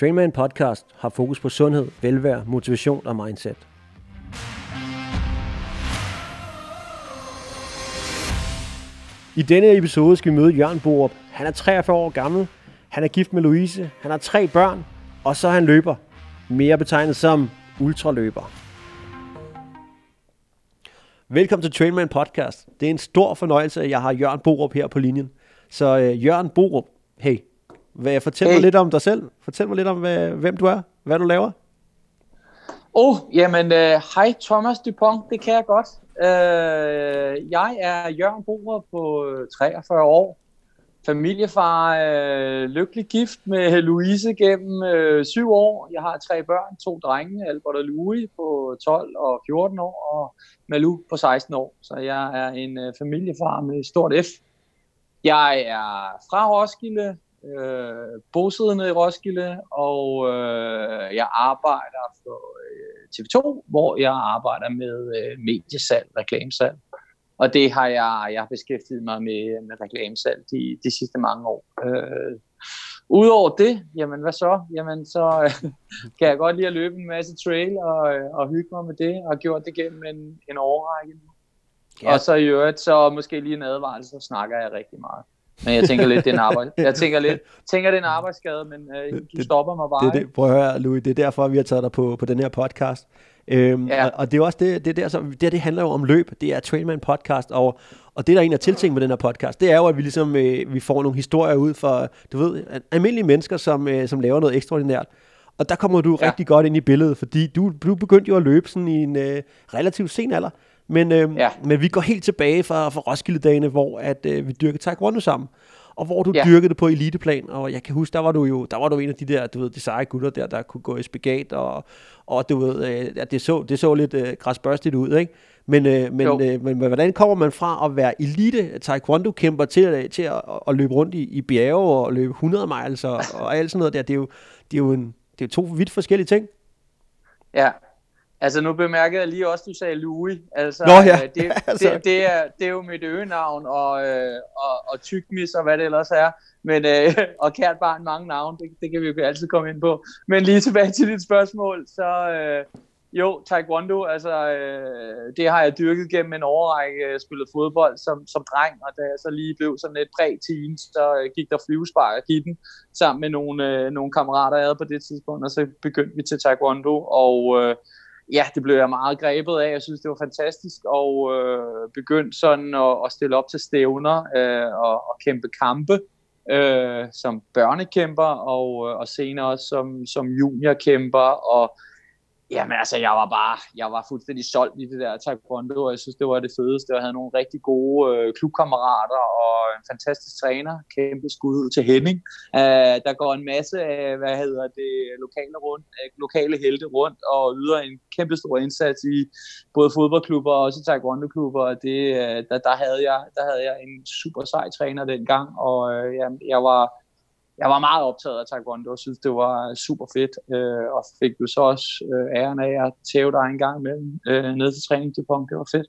Trainman Podcast har fokus på sundhed, velvære, motivation og mindset. I denne episode skal vi møde Jørgen Borup. Han er 43 år gammel, han er gift med Louise, han har tre børn, og så er han løber. Mere betegnet som ultraløber. Velkommen til Trainman Podcast. Det er en stor fornøjelse, at jeg har Jørgen Borup her på linjen. Så uh, Jørgen Borup, hey, hvad, fortæl hey. mig lidt om dig selv. Fortæl mig lidt om, hvad, hvem du er, hvad du laver. Åh, oh, jamen, uh, hej Thomas Dupont, det kan jeg godt. Uh, jeg er Jørgen Borup på 43 år. Familiefar, uh, lykkelig gift med Louise gennem uh, syv år. Jeg har tre børn, to drenge, Albert og Louis på 12 og 14 år, og Malou på 16 år. Så jeg er en uh, familiefar med stort F. Jeg er fra Roskilde, øh, bosiddende i Roskilde, og øh, jeg arbejder for øh, TV2, hvor jeg arbejder med øh, mediesalg, reklamesalg. Og det har jeg, jeg har beskæftiget mig med, med reklamesalg de, de sidste mange år. Øh, Udover det, jamen hvad så? Jamen så øh, kan jeg godt lide at løbe en masse trail og, øh, og hygge mig med det, og gjort det gennem en, en årrække. Ja. Og så i øvrigt, så måske lige en advarelse, så snakker jeg rigtig meget. Men jeg tænker lidt, det er en, arbejde. jeg tænker lidt, tænker, det er en arbejdsskade, men øh, du stopper mig bare. Det, det, prøv at høre, Louis, det er derfor, vi har taget dig på, på den her podcast. Øhm, ja. og, og det er også det, det, der, så, det, det handler jo om løb. Det er Trainman Podcast, og, og det, der er en af tiltænkt med den her podcast, det er jo, at vi ligesom øh, vi får nogle historier ud for, du ved, almindelige mennesker, som, øh, som laver noget ekstraordinært. Og der kommer du ja. rigtig godt ind i billedet, fordi du, du begyndte jo at løbe sådan i en øh, relativt sen alder. Men, øh, ja. men vi går helt tilbage fra, fra Roskilde-dagene, hvor at, øh, vi dyrkede taekwondo sammen. Og hvor du ja. dyrkede det på eliteplan. Og jeg kan huske, der var du jo der var du en af de der, du ved, de seje gutter der, der kunne gå i spagat. Og, og du ved, øh, at det, så, det så lidt øh, græsbørstigt ud, ikke? Men, øh, men, øh, men, hvordan kommer man fra at være elite taekwondo-kæmper til, øh, til at, at løbe rundt i, i bjerge og løbe 100 miles og, og alt sådan noget der? Det er jo, det er jo, en, det er to vidt forskellige ting. Ja, Altså nu bemærkede jeg lige også, du sagde Louis. Altså, Nå ja. Øh, det, altså. det, det, er, det er jo mit øgenavn, og, øh, og, og tykmis og hvad det ellers er. Men, øh, og kært barn mange navne, det, det kan vi jo altid komme ind på. Men lige tilbage til dit spørgsmål, så øh, jo, taekwondo, altså øh, det har jeg dyrket gennem en overrække, øh, spillet fodbold som, som dreng, og da jeg så lige blev sådan et præ-teen, så øh, gik der flyvespark i den, sammen med nogle, øh, nogle kammerater, jeg havde på det tidspunkt, og så begyndte vi til taekwondo, og øh, ja, det blev jeg meget grebet af. Jeg synes, det var fantastisk, og øh, begyndte sådan at, at stille op til stævner øh, og, og kæmpe kampe øh, som børnekæmper, og, øh, og senere også som, som juniorkæmper, og Jamen altså, jeg var bare, jeg var fuldstændig solgt i det der taekwondo, og jeg synes, det var det fedeste. Jeg havde nogle rigtig gode øh, klubkammerater og en fantastisk træner. Kæmpe skud ud til Henning. Øh, der går en masse af, hvad hedder det, lokale, rundt, øh, lokale helte rundt og yder en kæmpe stor indsats i både fodboldklubber og også taekwondo-klubber. Og det, øh, der, der, havde jeg, der havde jeg en super sej træner dengang, og øh, jeg, jeg var jeg var meget optaget af taekwondo og synes, det var super fedt. Øh, og fik jo så også øh, æren af at tæve dig en gang imellem øh, ned til træning til Pong. Det var fedt.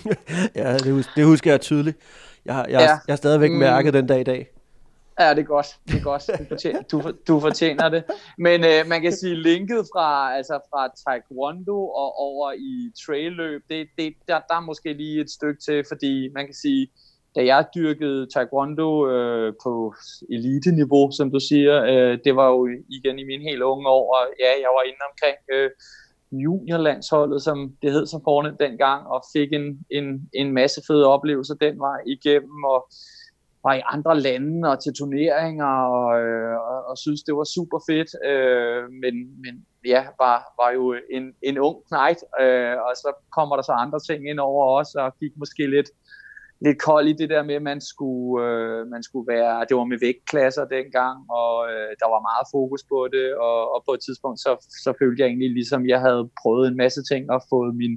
ja, det, husker, det husker jeg tydeligt. Jeg, jeg, ja. jeg har stadigvæk mm. mærket den dag i dag. Ja, det er godt. Det er godt. Du, fortjener, du, du fortjener det. Men øh, man kan sige, linket fra, altså fra taekwondo og over i trailløb, det, det, der, der er måske lige et stykke til, fordi man kan sige, da jeg dyrkede taekwondo øh, på elite-niveau, som du siger, øh, det var jo igen i mine helt unge år, og ja, jeg var inde omkring øh, juniorlandsholdet, som det hed så fornemt dengang, og fik en, en, en masse fede oplevelser den vej igennem, og var i andre lande og til turneringer, og, øh, og, og synes, det var super fedt, øh, men, men ja, var, var jo en, en ung knight, øh, og så kommer der så andre ting ind over os, og gik måske lidt lidt kold i det der med, at man skulle, øh, man skulle være, det var med vægtklasser dengang, og øh, der var meget fokus på det, og, og på et tidspunkt, så, så følte jeg egentlig ligesom, jeg havde prøvet en masse ting og fået min,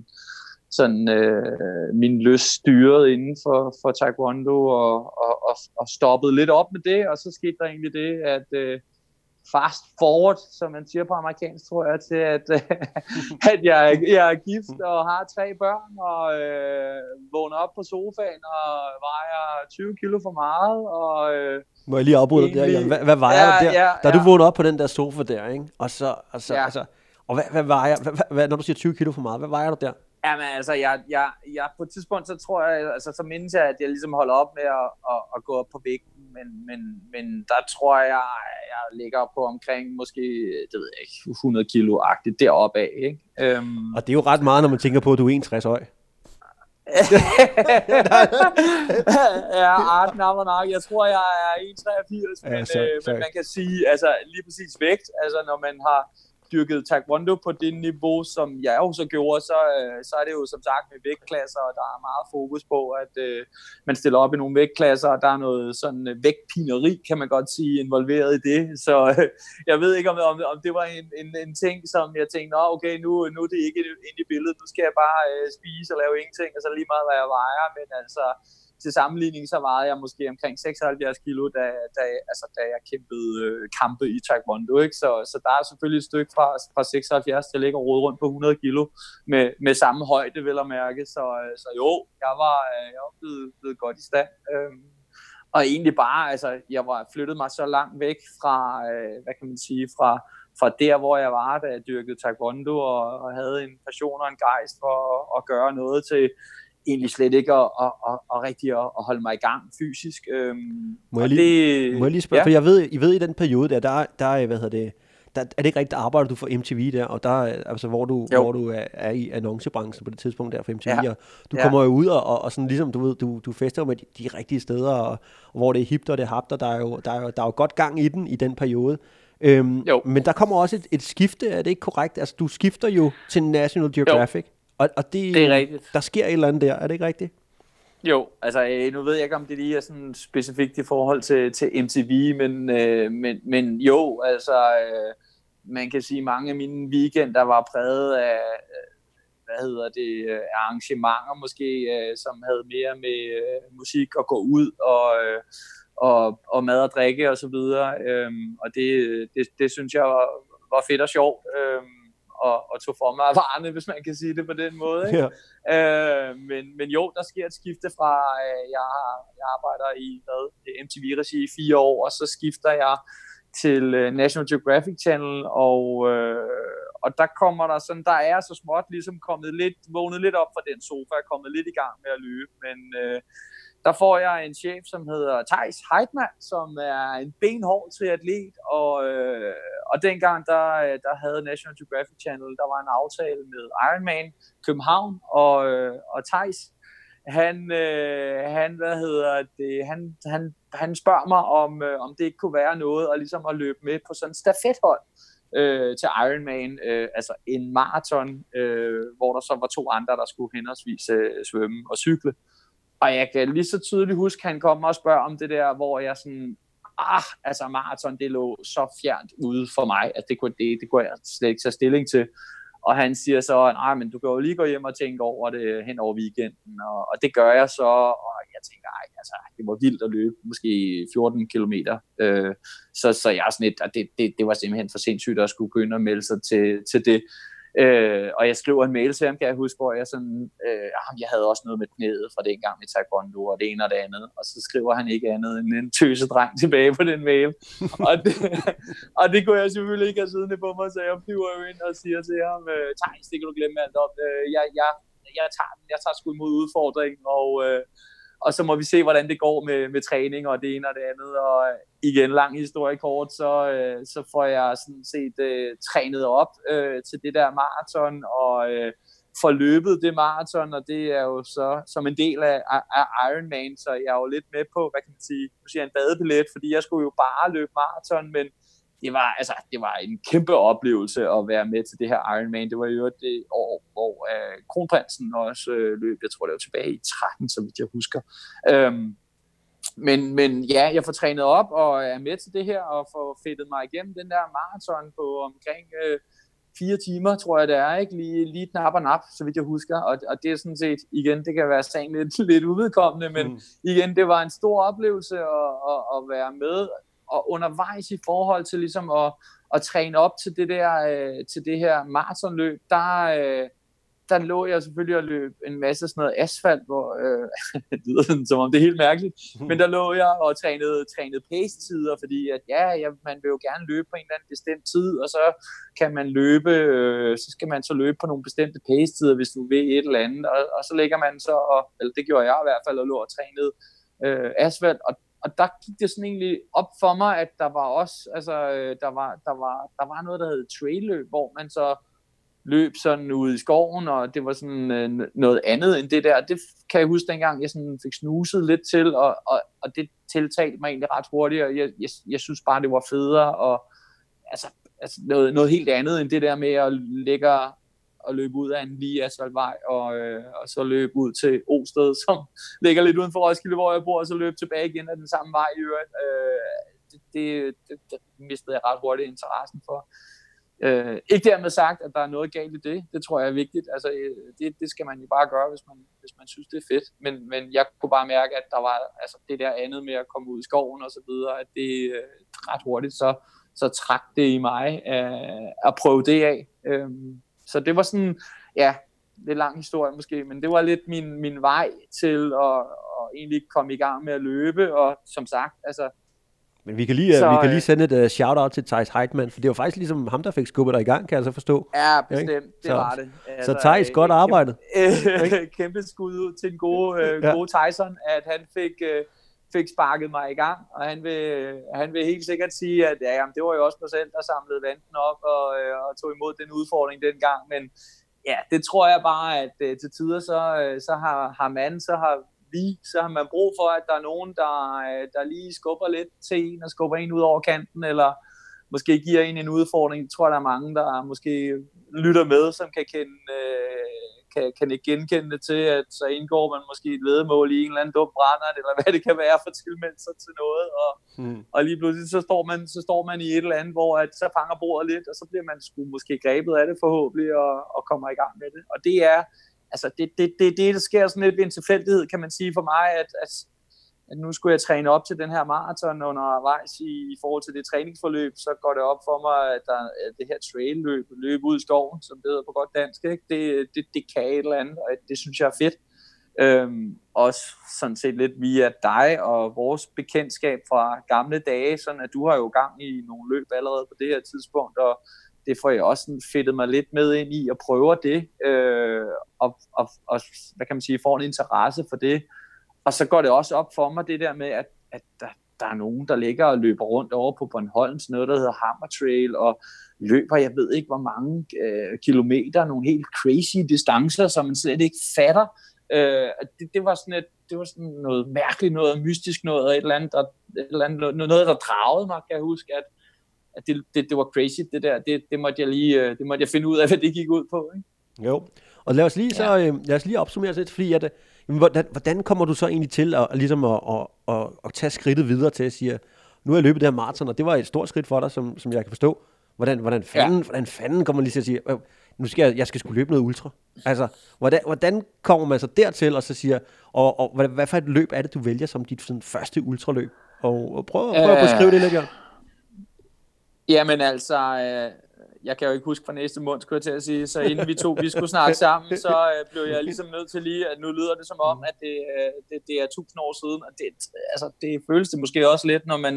sådan, øh, min lyst styret inden for, for taekwondo, og, og, og, og stoppet lidt op med det, og så skete der egentlig det, at øh, fast forward, som man siger på amerikansk, tror jeg, til at, at jeg, jeg er gift og har tre børn og øh, vågner op på sofaen og vejer 20 kilo for meget. Og, øh, Må jeg lige afbryde egentlig, der? Hvad, hvad vejer ja, du der? Ja, da ja. du vågner op på den der sofa der, ikke? Og så, altså, ja. altså, og hvad, hvad vejer, hvad, hvad, når du siger 20 kilo for meget, hvad vejer du der? Jamen altså, jeg, jeg, jeg, på et tidspunkt, så tror jeg, altså, så mindes jeg, at jeg ligesom holder op med at, at, at gå op på vægten, men, men, men der tror jeg, jeg ligger på omkring måske, det ved jeg ikke, 100 kilo-agtigt deroppe af, ikke? Um, og det er jo ret meget, når man tænker på, at du er 61 høj. ja, art, navn nok. Jeg tror, jeg er 1,83, men, ja, sorry, sorry. men man kan sige, altså lige præcis vægt, altså når man har dyrket taekwondo på det niveau, som jeg også gjorde, så, øh, så er det jo som sagt med vægtklasser, og der er meget fokus på, at øh, man stiller op i nogle vægtklasser, og der er noget sådan øh, vægtpineri, kan man godt sige, involveret i det. Så øh, jeg ved ikke, om, om, om det var en, en, en ting, som jeg tænkte, okay, nu, nu er det ikke inde i billedet, nu skal jeg bare øh, spise og lave ingenting, og så lige meget, hvad jeg vejer, men altså til sammenligning, så vejede jeg måske omkring 76 kilo, da, da, altså, da jeg kæmpede øh, kampe i Taekwondo. Ikke? Så, så der er selvfølgelig et stykke fra, fra 76 til at ligge og rode rundt på 100 kilo med, med samme højde, vil jeg mærke. Så, øh, så jo, jeg var, øh, jeg var blevet, blevet godt i stand. Øhm, og egentlig bare, altså, jeg var flyttet mig så langt væk fra, øh, hvad kan man sige, fra, fra der, hvor jeg var, da jeg dyrkede taekwondo og, og havde en passion og en gejst for at, at gøre noget til, egentlig slet ikke at, at, at, at rigtig at, at holde mig i gang fysisk. Øhm, må, jeg lige, det, må jeg lige spørge, ja. for jeg ved, I ved i den periode der, der, der hvad hedder det, der, er det ikke rigtigt, arbejder du for MTV der, og der, altså, hvor du, hvor du er, er, i annoncebranchen på det tidspunkt der for MTV, ja. og du ja. kommer jo ud og, og sådan ligesom, du ved, du, du fester jo med de, de rigtige steder, og, og hvor det er hipt og det er hapt, og der er, jo, der, er jo, der er jo godt gang i den i den periode. Øhm, jo. Men der kommer også et, et skifte, er det ikke korrekt? Altså, du skifter jo til National Geographic. Jo. Og, og det, det er rigtigt. Der sker et eller andet der, er det ikke rigtigt? Jo, altså øh, nu ved jeg ikke, om det lige er sådan specifikt i forhold til, til MTV, men, øh, men, men jo, altså øh, man kan sige, at mange af mine weekender var præget af, hvad hedder det, arrangementer måske, øh, som havde mere med øh, musik at gå ud og, øh, og, og mad og drikke og så videre, øh, og det, det, det synes jeg var, var fedt og sjovt. Øh, og, og tog for mig af varerne, hvis man kan sige det på den måde. Ikke? Ja. Øh, men, men jo, der sker et skifte fra, øh, jeg, jeg arbejder i hvad, MTV-regi i fire år, og så skifter jeg til øh, National Geographic Channel, og, øh, og der kommer der sådan, der er så småt ligesom kommet lidt, vågnet lidt op fra den sofa, kommet lidt i gang med at løbe, men øh, der får jeg en chef, som hedder Thijs Heidmann, som er en benhård triatlet, og, øh, og dengang der, øh, der havde National Geographic Channel, der var en aftale med Ironman København, og, øh, og Thijs, han, øh, han, hvad hedder det, han, han, han spørger mig, om, øh, om det ikke kunne være noget at, ligesom at løbe med på sådan en stafethold øh, til Ironman, øh, altså en maraton, øh, hvor der så var to andre, der skulle henholdsvis øh, svømme og cykle. Og jeg kan lige så tydeligt huske, at han kom og spørger om det der, hvor jeg sådan, ah, altså maraton, det lå så fjernt ude for mig, at det kunne, det, det kunne jeg slet ikke tage stilling til. Og han siger så, nej, men du kan jo lige gå hjem og tænke over det hen over weekenden, og, og det gør jeg så, og jeg tænker, ej, altså, det var vildt at løbe, måske 14 kilometer. Øh, så, så jeg er sådan lidt, ah, det, det, det var simpelthen for sindssygt at skulle begynde at melde sig til, til det. Øh, og jeg skriver en mail til ham, kan jeg huske, hvor jeg sådan, øh, jeg havde også noget med knæet fra den gang med taekwondo og det ene og det andet. Og så skriver han ikke andet end en tøsedreng tilbage på den mail. og, det, og det kunne jeg selvfølgelig ikke have siddende på mig, så jeg flyver jo ind og siger til ham, øh, Thijs, det kan du glemme alt om. Øh, jeg, jeg, jeg, tager, jeg tager sgu imod udfordringen, og, øh, og så må vi se, hvordan det går med, med træning og det ene og det andet. Og øh, igen, lang historie kort, så, øh, så får jeg sådan set øh, trænet op øh, til det der maraton, og øh, får løbet det maraton, og det er jo så som en del af, af Ironman, så jeg er jo lidt med på, hvad kan man sige, nu siger jeg en badebillet, fordi jeg skulle jo bare løbe maraton, men det var, altså, det var en kæmpe oplevelse at være med til det her Ironman. Det var jo det år, hvor uh, kronprinsen også uh, løb, jeg tror det var tilbage i 13, så vidt jeg husker. Um, men, men ja, jeg får trænet op og er med til det her og får fedtet mig igennem den der maraton på omkring uh, fire timer, tror jeg det er, ikke? Lige, lige nap og nap, så vidt jeg husker. Og, og det er sådan set, igen, det kan være sagen lidt, lidt uvedkommende, men mm. igen, det var en stor oplevelse at, at, at være med og undervejs i forhold til ligesom at, at træne op til det der, øh, til det her maratonløb, der, øh, der lå jeg selvfølgelig og løb en masse sådan noget asfalt, hvor øh, det lyder som om det er helt mærkeligt, men der lå jeg og trænede, trænede pace-tider, fordi at ja, ja, man vil jo gerne løbe på en eller anden bestemt tid, og så kan man løbe, øh, så skal man så løbe på nogle bestemte pace-tider, hvis du vil et eller andet, og, og så ligger man så, og, eller det gjorde jeg i hvert fald, og lå og trænede øh, asfalt, og og der gik det sådan egentlig op for mig, at der var også, altså, øh, der var, der var, der var noget, der hed trail hvor man så løb sådan ude i skoven, og det var sådan øh, noget andet end det der. Det kan jeg huske dengang, jeg sådan fik snuset lidt til, og, og, og det tiltalte mig egentlig ret hurtigt, og jeg, jeg, jeg synes bare, det var federe, og altså, altså noget, noget helt andet end det der med at ligge og løbe ud af en lige asfaltvej, og, øh, og så løbe ud til Osted, som ligger lidt uden for Roskilde, hvor jeg bor, og så løbe tilbage igen af den samme vej i øvrigt. Øh, det, det, det, det mistede jeg ret hurtigt interessen for. Øh, ikke dermed sagt, at der er noget galt i det. Det tror jeg er vigtigt. Altså, øh, det, det skal man jo bare gøre, hvis man, hvis man synes, det er fedt. Men, men jeg kunne bare mærke, at der var altså, det der andet med at komme ud i skoven og så videre, at det øh, ret hurtigt, så, så trak det i mig øh, at prøve det af. Øh, så det var sådan, ja, lidt lang historie måske, men det var lidt min, min vej til at, at egentlig komme i gang med at løbe, og som sagt, altså, men vi kan lige, så, vi kan lige sende et uh, shout-out til Thijs Heitmann, for det var faktisk ligesom ham, der fik skubbet dig i gang, kan jeg så forstå. Ja, bestemt. Ja, det så, var det. Altså, så Thijs, godt arbejdet. Kæmpe, kæmpe skud ud til den gode, ja. gode Tyson, at han fik, uh, fik sparket mig i gang, og han vil, han vil helt sikkert sige, at ja, jamen, det var jo også mig selv, der samlede vanten op og, øh, og tog imod den udfordring dengang, men ja, det tror jeg bare, at øh, til tider så, øh, så har, har man, så har vi, så har man brug for, at der er nogen, der, der lige skubber lidt til en og skubber en ud over kanten, eller måske giver en en udfordring. Jeg tror, der er mange, der måske lytter med, som kan kende, øh, kan, kan ikke genkende det til, at så indgår man måske et vedmål i en eller anden dum brænder, eller hvad det kan være for tilmeldt sig til noget, og, hmm. og lige pludselig så står, man, så står man i et eller andet, hvor at, så fanger bordet lidt, og så bliver man sgu måske grebet af det forhåbentlig, og, og kommer i gang med det. Og det er, altså det, det, det, det, der sker sådan lidt ved en tilfældighed, kan man sige for mig, at, at, at nu skulle jeg træne op til den her maraton undervejs i, i forhold til det træningsforløb, så går det op for mig, at, der, at det her trail-løb, løb ud i skoven, som det hedder på godt dansk, ikke? Det, det, det kan et eller andet, og det synes jeg er fedt. Øhm, også sådan set lidt via dig og vores bekendtskab fra gamle dage, sådan at du har jo gang i nogle løb allerede på det her tidspunkt, og det får jeg også fedtet mig lidt med ind i og prøver det, øh, og, og, og, hvad kan man sige, får en interesse for det. Og så går det også op for mig det der med, at, at der, der er nogen, der ligger og løber rundt over på Bornholm, sådan noget, der hedder Hammer Trail, og løber, jeg ved ikke hvor mange øh, kilometer, nogle helt crazy distancer, som man slet ikke fatter. Øh, det, det, var sådan et, det var sådan noget mærkeligt, noget mystisk noget, et eller andet, der, et eller andet noget, noget, der dragede mig, kan jeg huske, at at det, det, det var crazy, det der. Det, det, måtte jeg lige, øh, det måtte jeg finde ud af, hvad det gik ud på. Ikke? Jo, og lad os lige, så, ja. øh, lad os lige opsummere lidt, fordi at, øh, hvordan, hvordan kommer du så egentlig til at, ligesom at, at, at, at tage skridtet videre til at sige, nu har jeg løbet det her maraton, og det var et stort skridt for dig, som, som jeg kan forstå. Hvordan, hvordan, fanden, ja. hvordan fanden kommer man lige til at sige, øh, nu skal jeg, jeg skal skulle løbe noget ultra. Altså, hvordan, hvordan kommer man så dertil og så siger, og, og hvad, hvad for et løb er det, du vælger som dit sådan, første ultraløb? Og, og prøv, prøv at beskrive det lidt, Jørgen. Jamen altså, øh, jeg kan jo ikke huske fra næste måned, skulle jeg til at sige, så inden vi to vi skulle snakke sammen, så øh, blev jeg ligesom nødt til lige, at nu lyder det som om, at det, øh, det, det er tusind år siden, og det, altså, det føles det måske også lidt, når man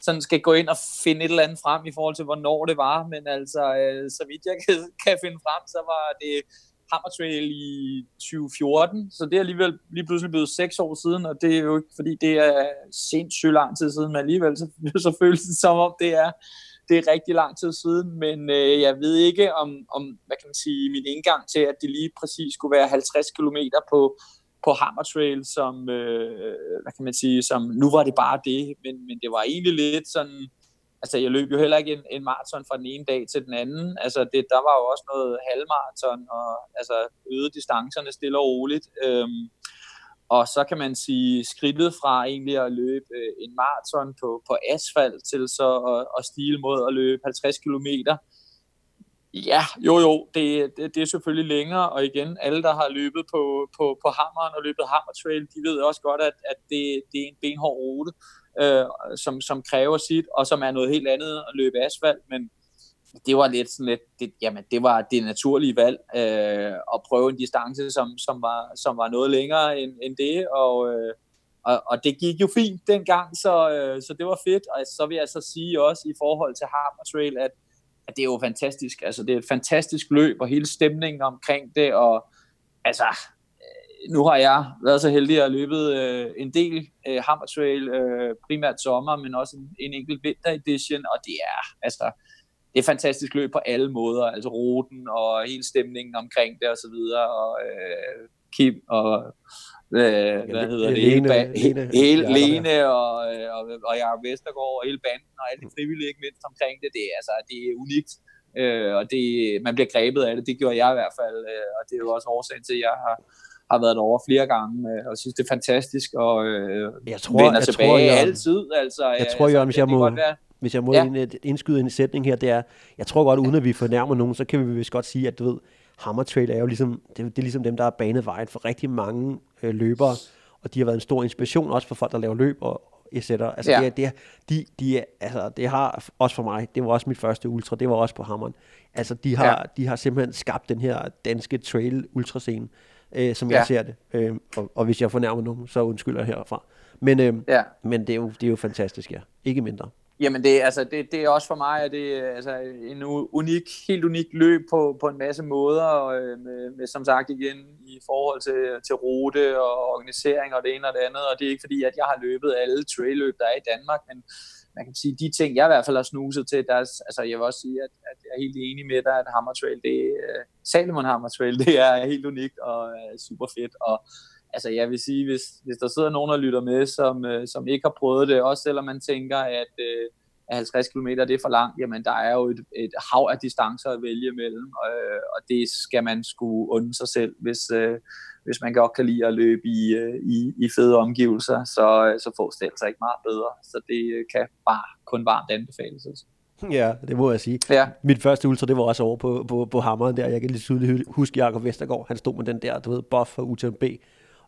sådan skal gå ind og finde et eller andet frem i forhold til, hvornår det var, men altså, øh, så vidt jeg kan, kan finde frem, så var det Hammer Trail i 2014, så det er alligevel lige pludselig blevet seks år siden, og det er jo ikke, fordi det er sindssygt lang tid siden, men alligevel så, så føles det som om, det er det er rigtig lang tid siden, men øh, jeg ved ikke om, om, hvad kan man sige, min indgang til, at det lige præcis skulle være 50 km på, på Hammer Trail, som, øh, hvad kan man sige, som, nu var det bare det, men, men det var egentlig lidt sådan, altså jeg løb jo heller ikke en, en maraton fra den ene dag til den anden, altså det, der var jo også noget halvmaraton, og altså øde distancerne stille og roligt, øhm, og så kan man sige, skridtet fra egentlig at løbe øh, en maraton på, på asfalt til så at, at stile mod at løbe 50 km, Ja, jo jo, det, det, det er selvfølgelig længere, og igen, alle der har løbet på, på, på hammeren og løbet hammer trail, de ved også godt, at, at det, det er en benhård rute, øh, som, som kræver sit, og som er noget helt andet at løbe asfalt, men det var lidt sådan lidt, det, jamen det var det naturlige valg øh, at prøve en distance, som, som, var, som var noget længere end, end det, og, øh, og, og det gik jo fint dengang, så, øh, så det var fedt, og så vil jeg så sige også i forhold til Harper Trail, at, at det er jo fantastisk, altså det er et fantastisk løb, og hele stemningen omkring det, og altså, øh, nu har jeg været så heldig at have løbet øh, en del øh, Hammer Trail, øh, primært sommer, men også en, en enkelt vinter edition, og det er, altså, det er fantastisk løb på alle måder, altså ruten og hele stemningen omkring det og så videre, og øh, Kim og øh, hvad hedder det, hele, hele, hele Lene og, øh, og, og Jacob Vestergaard og hele banden og alle de frivillige ikke mindst omkring det, det er, altså, det er unikt, øh, og det, man bliver grebet af det, det gjorde jeg i hvert fald, øh, og det er jo også årsagen til, at jeg har, har været derovre flere gange, øh, og synes, det er fantastisk, og øh, jeg tror, vender jeg tilbage tror, jeg, altid. Altså, jeg tror, altså, Jørgen, hvis jeg må, hvis jeg må ja. indskyde en sætning her, det er, jeg tror godt, uden at vi fornærmer nogen, så kan vi vist godt sige, at du ved, Hammer Trail er jo ligesom, det, det er ligesom dem, der har banet vejen for rigtig mange øh, løbere, og de har været en stor inspiration også for folk, der laver løb og etc. Altså ja. det, det, de, de, altså det har også for mig, det var også mit første ultra, det var også på Hammeren. Altså de har, ja. de har simpelthen skabt den her danske trail ultrascene, øh, som ja. jeg ser det. Øh, og, og hvis jeg fornærmer nogen, så undskylder jeg herfra. Men, øh, ja. men det, er jo, det er jo fantastisk, ja. Ikke mindre. Jamen det, altså det, det er også for mig at det er altså en unik, helt unik løb på, på en masse måder, og øh, med, med, som sagt igen i forhold til, til rute og organisering og det ene og det andet, og det er ikke fordi, at jeg har løbet alle trailløb, der er i Danmark, men man kan sige, de ting, jeg i hvert fald har snuset til, der er, altså jeg vil også sige, at, at jeg er helt enig med dig, at Hammer Trail, det uh, Salomon Hammer Trail, det er helt unikt og uh, super fedt, og altså jeg vil sige, hvis, hvis der sidder nogen og lytter med, som, øh, som ikke har prøvet det, også selvom man tænker, at, øh, at 50 km det er for langt, jamen der er jo et, et hav af distancer at vælge mellem, øh, og det skal man skulle unde sig selv, hvis, øh, hvis man godt kan lide at løbe i, øh, i, i fede omgivelser, så, så får stedet sig ikke meget bedre. Så det øh, kan bare kun varmt anbefales. Altså. Ja, det må jeg sige. Ja. Mit første ultra, det var også over på, på, på hammeren der. Jeg kan lige tydeligt huske Jakob Vestergaard. Han stod med den der, du ved, buff for UTMB.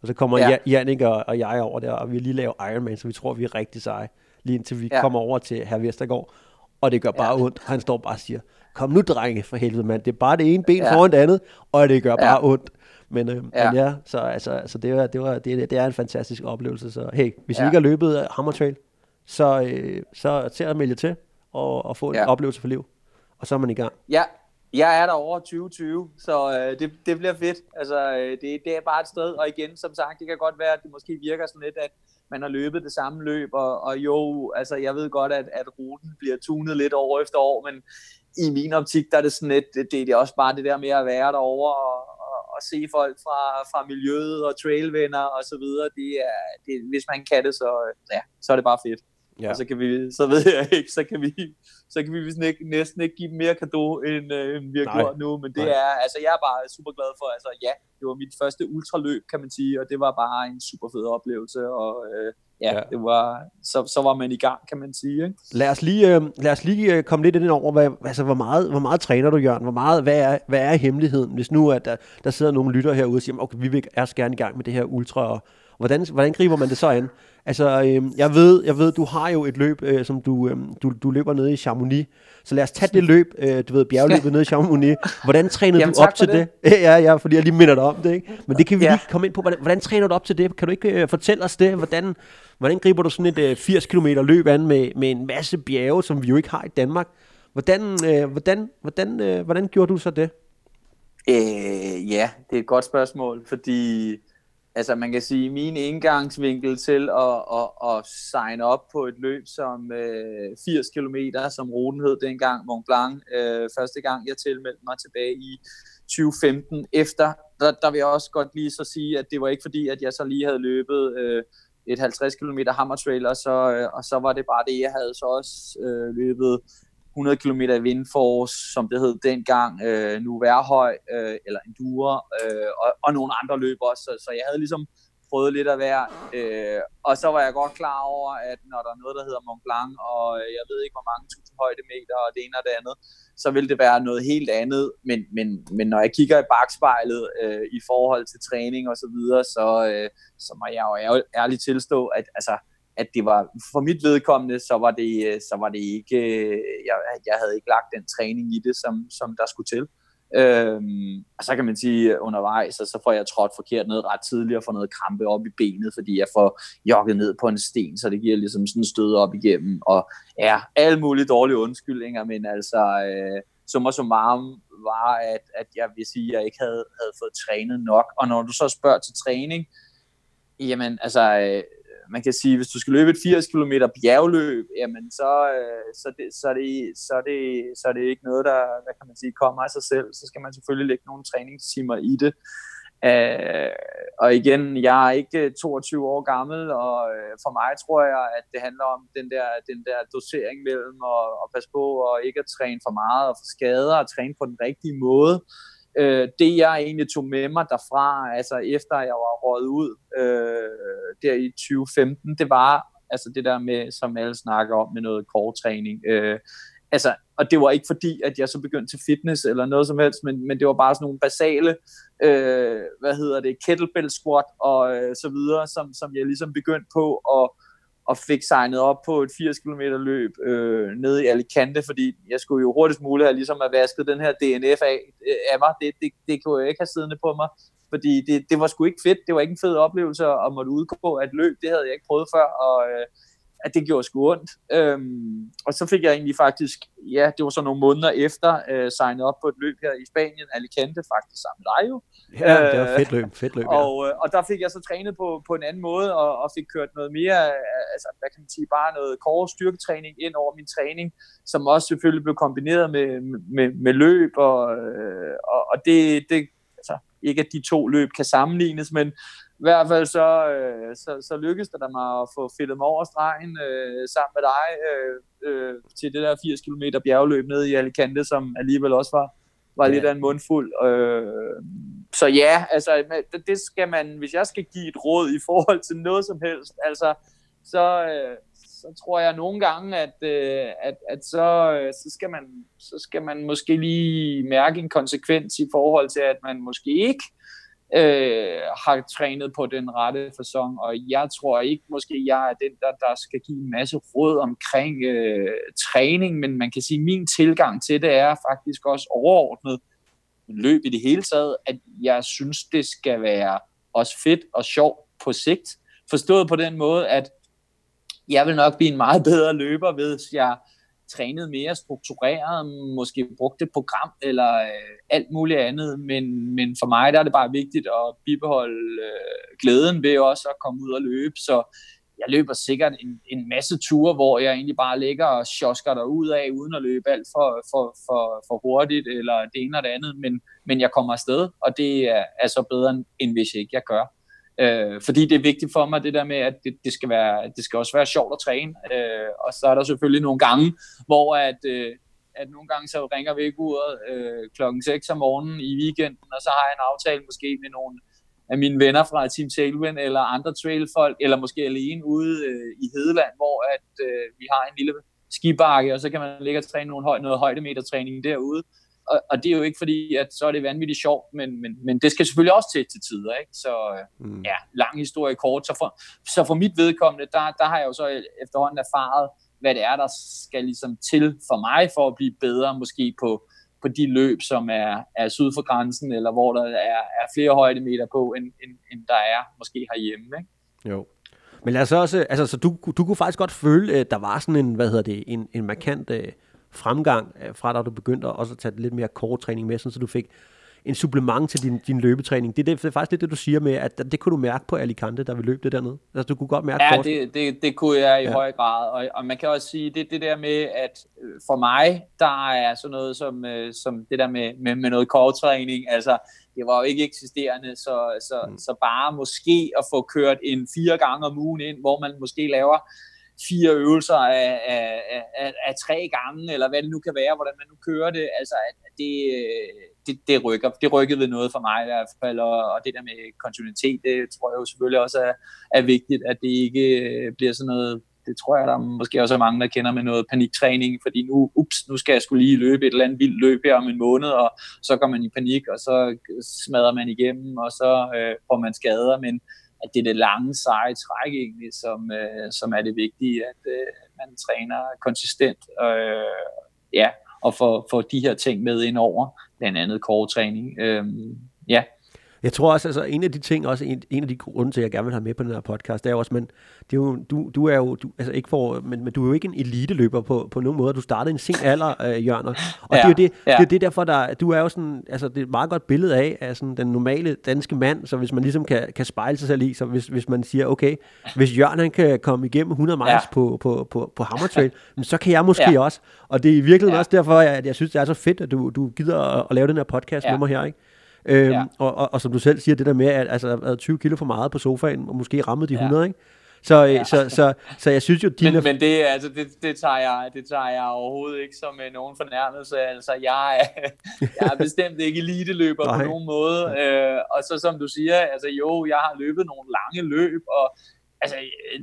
Og så kommer ja. Jannik og, og jeg over der, og vi lige laver Ironman, så vi tror, vi er rigtig seje. Lige indtil vi ja. kommer over til herr Vestergaard. Og det gør bare ja. ondt. Han står bare og siger, kom nu drenge for helvede mand. Det er bare det ene ben ja. foran det andet, og det gør bare ja. ondt. Men, øh, ja. men ja, så altså, altså det, var, det, var, det, det er en fantastisk oplevelse. Så hey, hvis ja. I ikke har løbet Hammer Trail, så, øh, så til at melde til og, og få en ja. oplevelse for liv. Og så er man i gang. Ja, jeg er der over 2020, så øh, det, det bliver fedt. Altså, øh, det, det er bare et sted, og igen, som sagt, det kan godt være, at det måske virker sådan lidt, at man har løbet det samme løb, og, og jo, altså jeg ved godt, at, at ruten bliver tunet lidt år efter år, men i min optik, der er det sådan lidt, det, det er også bare det der med at være derovre og, og, og se folk fra, fra miljøet og trailvenner og så videre, det er, det, hvis man kan det, så, øh, ja, så er det bare fedt. Ja. Og så kan vi, så ved jeg ikke, så kan vi, så kan vi ikke, næsten ikke give dem mere kado, end, øh, end vi har Nej. gjort nu. Men det Nej. er, altså jeg er bare super glad for, altså ja, det var mit første ultraløb, kan man sige, og det var bare en super fed oplevelse, og øh, ja, ja, det var, så, så var man i gang, kan man sige. Ikke? Lad os lige, øh, lad os lige øh, komme lidt ind over, hvad, altså, hvor, meget, hvor meget træner du, Jørgen? Hvor meget, hvad, er, hvad er hemmeligheden, hvis nu at der, der sidder nogle lytter herude og siger, okay, vi vil er gerne i gang med det her ultra, og hvordan, hvordan griber man det så an? Altså, øh, jeg, ved, jeg ved, du har jo et løb, øh, som du, øh, du, du løber nede i Chamonix. Så lad os tage det løb, øh, du ved, bjergløbet nede i Chamonix. Hvordan trænede Jamen, du op til det? det? ja, ja, fordi jeg lige minder dig om det, ikke? Men det kan vi ja. lige komme ind på. Hvordan, hvordan træner du op til det? Kan du ikke øh, fortælle os det? Hvordan, hvordan griber du sådan et øh, 80 km løb an med, med en masse bjerge, som vi jo ikke har i Danmark? Hvordan, øh, hvordan, hvordan, øh, hvordan gjorde du så det? Øh, ja, det er et godt spørgsmål, fordi altså man kan sige, min indgangsvinkel til at, at, at signe op på et løb som øh, 80 km, som ruten hed dengang, Mont Blanc, øh, første gang jeg tilmeldte mig tilbage i 2015. Efter, der, der vil jeg også godt lige så sige, at det var ikke fordi, at jeg så lige havde løbet øh, et 50 km hammer trail, og så, øh, og så var det bare det, jeg havde så også øh, løbet 100 km i Windforce, som det hed dengang, øh, nu Værhøj, øh, eller Endura, øh, og, og nogle andre løb også. Så, så jeg havde ligesom prøvet lidt af hver. Øh, og så var jeg godt klar over, at når der er noget, der hedder Mont Blanc, og jeg ved ikke, hvor mange tusind højdemeter, og det ene og det andet, så vil det være noget helt andet. Men, men, men når jeg kigger i bagspejlet øh, i forhold til træning og så videre, så, øh, så må jeg jo ærligt tilstå, at altså, at det var, for mit vedkommende, så var det, øh, så var det ikke, øh, jeg, jeg havde ikke lagt den træning i det, som, som der skulle til. Øhm, og så kan man sige øh, undervejs, så, så får jeg trådt forkert ned ret tidligt og får noget krampe op i benet, fordi jeg får jogget ned på en sten, så det giver ligesom sådan en stød op igennem. Og ja, alle mulige dårlige undskyldninger, men altså, øh, summa summarum var, at, at jeg vil sige, at jeg ikke havde, havde fået trænet nok. Og når du så spørger til træning, jamen altså, øh, man kan sige, hvis du skal løbe et 80 km bjergløb, jamen så, øh, så, det, så, er det, så, er det, så er det ikke noget, der hvad kan man sige, kommer af sig selv. Så skal man selvfølgelig lægge nogle træningstimer i det. Uh, og igen, jeg er ikke øh, 22 år gammel, og øh, for mig tror jeg, at det handler om den der, den der dosering mellem at, at passe på og ikke at træne for meget og for skader og træne på den rigtige måde. Øh, øh, det jeg egentlig tog med mig derfra, altså efter jeg var røget ud øh, der i 2015, det var altså det der med, som alle snakker om, med noget core-træning. Øh, altså, og det var ikke fordi, at jeg så begyndte til fitness eller noget som helst, men, men det var bare sådan nogle basale, øh, hvad hedder det, kettlebell squat og øh, så videre, som, som jeg ligesom begyndte på at og fik signet op på et 80 km løb øh, nede i Alicante, fordi jeg skulle jo hurtigst muligt have ligesom have vasket den her DNF af, øh, af mig. Det, det, det kunne jeg ikke have siddende på mig, fordi det, det var sgu ikke fedt. Det var ikke en fed oplevelse at måtte udgå af et løb. Det havde jeg ikke prøvet før, og øh, at det gjorde sgu ondt. Øhm, og så fik jeg egentlig faktisk, ja, det var så nogle måneder efter, øh, signet op på et løb her i Spanien, Alicante, faktisk sammen med dig jo. Ja, det var fedt løb, fedt løb, ja. og, øh, og der fik jeg så trænet på, på en anden måde, og, og fik kørt noget mere, altså hvad kan man sige, bare noget kort styrketræning ind over min træning, som også selvfølgelig blev kombineret med, med, med løb, og, øh, og, og det, det, altså, ikke at de to løb kan sammenlignes, men i hvert fald så, øh, så, så lykkedes det mig at få fedtet mig over stregen øh, sammen med dig øh, øh, til det der 80 km bjergløb ned i Alicante, som alligevel også var, var ja. lidt af en mundfuld. Øh, så ja, altså det skal man, hvis jeg skal give et råd i forhold til noget som helst, altså så, øh, så tror jeg nogle gange, at, øh, at, at så, øh, så, skal man, så skal man måske lige mærke en konsekvens i forhold til, at man måske ikke øh, Øh, har trænet på den rette fasong, og jeg tror ikke måske, jeg er den, der, der skal give en masse råd omkring øh, træning, men man kan sige, at min tilgang til det er faktisk også overordnet løb i det hele taget, at jeg synes, det skal være også fedt og sjovt på sigt. Forstået på den måde, at jeg vil nok blive en meget bedre løber, hvis jeg trænet mere struktureret, måske brugt et program eller øh, alt muligt andet, men, men for mig der er det bare vigtigt at bibeholde øh, glæden ved også at komme ud og løbe, så jeg løber sikkert en, en masse ture, hvor jeg egentlig bare ligger og sjosker der ud af, uden at løbe alt for, for, for, for hurtigt, eller det ene eller det andet, men, men jeg kommer afsted, og det er, er så bedre, end hvis jeg ikke jeg gør. Øh, fordi det er vigtigt for mig, det der med, at det, det, skal, være, det skal også være sjovt at træne. Øh, og så er der selvfølgelig nogle gange, hvor at, øh, at nogle gange så ringer vækkeuret øh, klokken 6 om morgenen i weekenden, og så har jeg en aftale måske med nogle af mine venner fra Team Tailwind eller andre trailfolk, eller måske alene ude øh, i Hedeland, hvor at øh, vi har en lille skibakke, og så kan man ligge og træne nogle høj, noget højdemetertræning derude og, og det er jo ikke fordi, at så er det vanvittigt sjovt, men, men, men det skal selvfølgelig også til til tider, ikke? Så mm. ja, lang historie kort. Så for, så for mit vedkommende, der, der har jeg jo så efterhånden erfaret, hvad det er, der skal ligesom til for mig, for at blive bedre måske på, på de løb, som er, er syd for grænsen, eller hvor der er, er flere højdemeter på, end, end, end der er måske herhjemme, ikke? Jo. Men lad os også, altså, så du, du kunne faktisk godt føle, at der var sådan en, hvad hedder det, en, en markant øh, fremgang øh, fra da du begyndte også at tage lidt mere core træning med, så du fik en supplement til din, din løbetræning. Det er, det, det er faktisk lidt det, du siger med, at det kunne du mærke på Alicante, der vi løb det dernede. Altså, du kunne godt mærke Ja, det, det, det kunne jeg i ja. høj grad. Og, og man kan også sige, det det der med, at øh, for mig, der er sådan noget som, øh, som det der med, med, med noget core-træning, altså, det var jo ikke eksisterende, så, så, mm. så bare måske at få kørt en fire gange om ugen ind, hvor man måske laver fire øvelser af, af, af, af tre gange, eller hvad det nu kan være, hvordan man nu kører det. Altså, at det, øh, det, det, rykker, det rykkede ved noget for mig i hvert fald, og, og det der med kontinuitet, det tror jeg jo selvfølgelig også er, er vigtigt, at det ikke øh, bliver sådan noget det tror jeg, der måske også er mange, der kender med noget paniktræning, fordi nu, ups, nu skal jeg skulle lige løbe et eller andet vildt løb her om en måned, og så går man i panik, og så smadrer man igennem, og så øh, får man skader, men at det er det lange, seje træk egentlig, som, øh, som er det vigtige, at øh, man træner konsistent, øh, ja, og får, får de her ting med ind over, blandt andet core-træning. Øh, ja, jeg tror også, altså en af de ting, også en, en af de grunde til, at jeg gerne vil have med på den her podcast, det er også, men det er jo, du, du er jo, du, altså ikke for, men, men du er jo ikke en eliteløber på, på nogen måde. Du startede en sen alder, øh, Jørgen. Og ja, det er jo det, ja. det, er det derfor, der, du er jo sådan, altså det er et meget godt billede af, af sådan den normale danske mand, så hvis man ligesom kan, kan spejle sig selv i, så hvis, hvis man siger, okay, hvis Jørgen han kan komme igennem 100 miles ja. på, på, på, på Hammer Trail, så kan jeg måske ja. også. Og det er i virkeligheden ja. også derfor, at jeg synes, det er så fedt, at du, du gider at, at lave den her podcast ja. med mig her, ikke? Øhm, ja. og, og, og som du selv siger, det der med, at altså, at 20 kilo for meget på sofaen, og måske rammede de 100, ja. ikke? Så, øh, ja. så, så, så, så jeg synes jo, dine... Men, men det, altså, det, det, tager jeg, det tager jeg overhovedet ikke som uh, nogen fornærmelse. Altså, jeg er, jeg er bestemt ikke eliteløber på nogen måde. Uh, og så som du siger, altså jo, jeg har løbet nogle lange løb, og altså,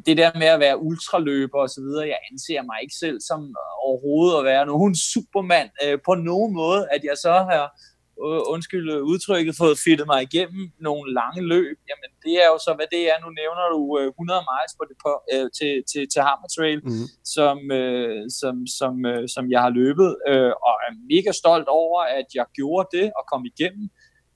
det der med at være ultraløber og så videre, jeg anser mig ikke selv som overhovedet at være nogen supermand uh, på nogen måde, at jeg så har øh, undskyld udtrykket, fået fittet mig igennem nogle lange løb, jamen det er jo så, hvad det er. Nu nævner du øh, 100 miles på det på, øh, til, til, til Hammer Trail, mm. som, øh, som, som, øh, som jeg har løbet, øh, og er mega stolt over, at jeg gjorde det og kom igennem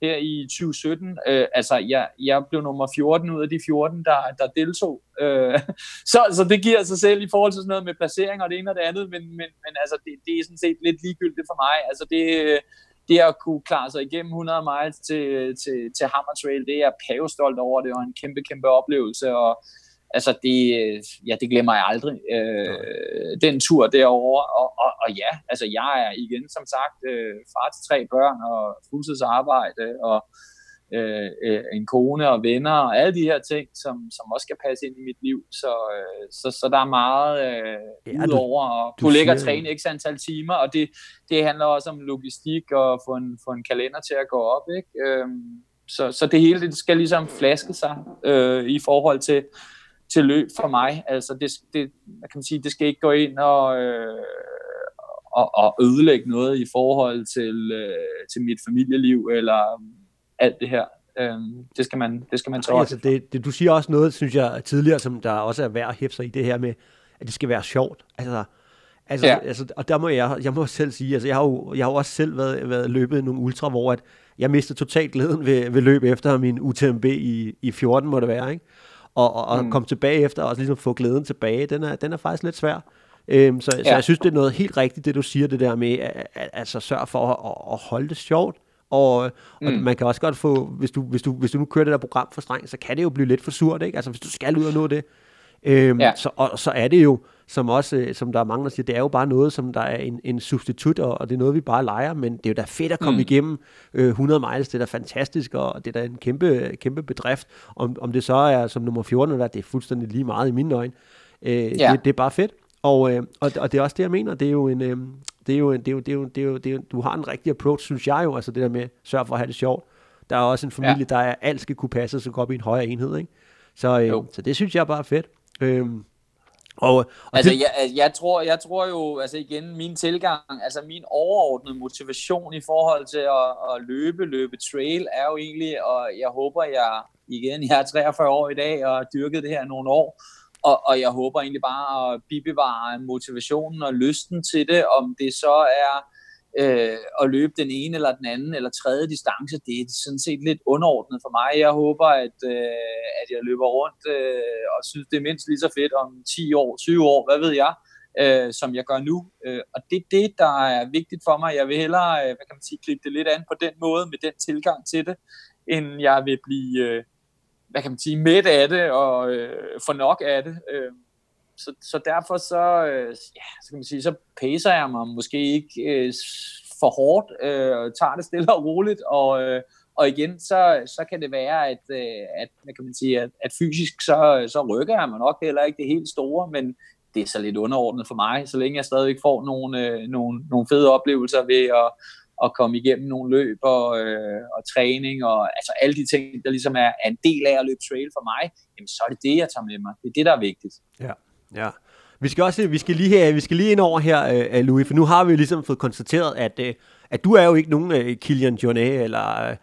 her i 2017. Øh, altså, jeg, jeg blev nummer 14 ud af de 14, der, der deltog. Øh, så, så det giver sig selv i forhold til sådan noget med placering og det ene og det andet, men, men, men altså, det, det er sådan set lidt ligegyldigt for mig. Altså, det, det at kunne klare sig igennem 100 miles til, til, til Hammer Trail, det er jeg pavestolt over. Det var en kæmpe, kæmpe oplevelse, og altså det, ja, det glemmer jeg aldrig, øh, den tur derover og, og, og ja, altså jeg er igen som sagt øh, far til tre børn og fuldtidsarbejde og øh, øh, en kone og venner og alle de her ting, som, som også skal passe ind i mit liv. Så, øh, så, så der er meget øh, ja, udover at kunne lægge og træne x antal timer, og det, det handler også om logistik og få en, få en kalender til at gå op. Ikke? Øh, så, så det hele det skal ligesom flaske sig øh, i forhold til, til løb for mig. Altså det, det, kan sige, det skal ikke gå ind og, øh, og, og ødelægge noget i forhold til, øh, til mit familieliv eller alt det her. Øhm, det, skal man, det skal man tage altså, det, det, Du siger også noget, synes jeg, tidligere, som der også er værd at hæfte sig i det her med, at det skal være sjovt. Altså, altså, ja. altså og der må jeg, jeg må selv sige, altså jeg har jo, jeg har jo også selv været, været løbet nogle ultra, hvor at jeg mistede totalt glæden ved, ved løb efter min UTMB i, i 14, må det være, ikke? Og, og, og mm. komme tilbage efter, og ligesom få glæden tilbage, den er, den er faktisk lidt svær. Øhm, så, ja. så jeg synes, det er noget helt rigtigt, det du siger, det der med, at, at, altså sørg for at, at holde det sjovt, og, og mm. man kan også godt få, hvis du, hvis, du, hvis du nu kører det der program for strengt, så kan det jo blive lidt for surt, ikke? Altså hvis du skal ud og nå det. Øhm, ja. så, og, så er det jo, som også, øh, som der er mange, der siger, det er jo bare noget, som der er en, en substitut, og, og det er noget, vi bare leger, men det er jo da fedt at komme mm. igennem øh, 100 miles, det er da fantastisk, og det er da en kæmpe, kæmpe bedrift. Om, om det så er som nummer 14, eller det er fuldstændig lige meget i mine øjne. Øh, ja. det, det er bare fedt. Og, øh, og, og det er også det, jeg mener, det er jo en, øh, det er jo, det er jo, det er jo, det er jo, det er jo, du har en rigtig approach, synes jeg jo, altså det der med, sørg for at have det sjovt. Der er også en familie, ja. der er, alt skal kunne passe, så går op i en højere enhed, ikke? Så, øh, så det synes jeg bare er fedt. Øhm, og, og altså, det... jeg, jeg, tror, jeg tror jo, altså igen, min tilgang, altså min overordnede motivation i forhold til at, at løbe, løbe trail, er jo egentlig, og jeg håber, jeg igen, jeg er 43 år i dag, og har dyrket det her nogle år, og, og jeg håber egentlig bare at bibevare motivationen og lysten til det, om det så er øh, at løbe den ene eller den anden eller tredje distance, det er sådan set lidt underordnet for mig. Jeg håber, at, øh, at jeg løber rundt øh, og synes, det er mindst lige så fedt om 10 år, 20 år, hvad ved jeg, øh, som jeg gør nu. Øh, og det er det, der er vigtigt for mig. Jeg vil hellere, øh, hvad kan man sige, klippe det lidt an på den måde, med den tilgang til det, end jeg vil blive... Øh, hvad kan man sige, midt af det og øh, få nok af det. Øh, så, så derfor så, øh, ja, så kan man sige, så pacer jeg mig måske ikke øh, for hårdt, øh, og tager det stille og roligt, og, øh, og igen, så, så kan det være, at, øh, at, hvad kan man sige, at, at fysisk, så, så rykker jeg mig nok heller ikke det helt store, men det er så lidt underordnet for mig, så længe jeg stadigvæk får nogle, øh, nogle, nogle fede oplevelser ved at at komme igennem nogle løb og, øh, og træning og altså alle de ting, der ligesom er, er en del af at løbe trail for mig, jamen så er det det, jeg tager med mig. Det er det, der er vigtigt. Ja, ja. Vi skal også vi skal lige, her, vi skal lige ind over her, øh, Louis, for nu har vi jo ligesom fået konstateret, at, øh, at du er jo ikke nogen øh, Kilian Jornet eller,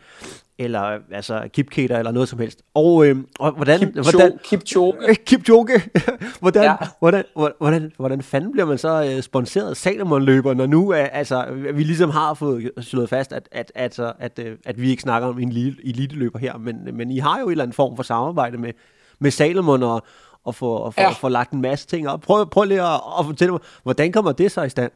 eller altså Kipketer eller noget som helst. Og, øh, og hvordan... Kip hvordan Kipchoge. Kipchoge. hvordan, ja. hvordan, hvordan, hvordan fanden bliver man så uh, sponsoreret Salomon-løber, når nu uh, altså, vi ligesom har fået slået fast, at, at, at, at, at, uh, at vi ikke snakker om en elite-løber her, men, men I har jo en eller anden form for samarbejde med, med Salomon og, og få, og få, ja. få lagt en masse ting op. Prøv, prøv lige at, at fortælle mig, hvordan kommer det så i stand?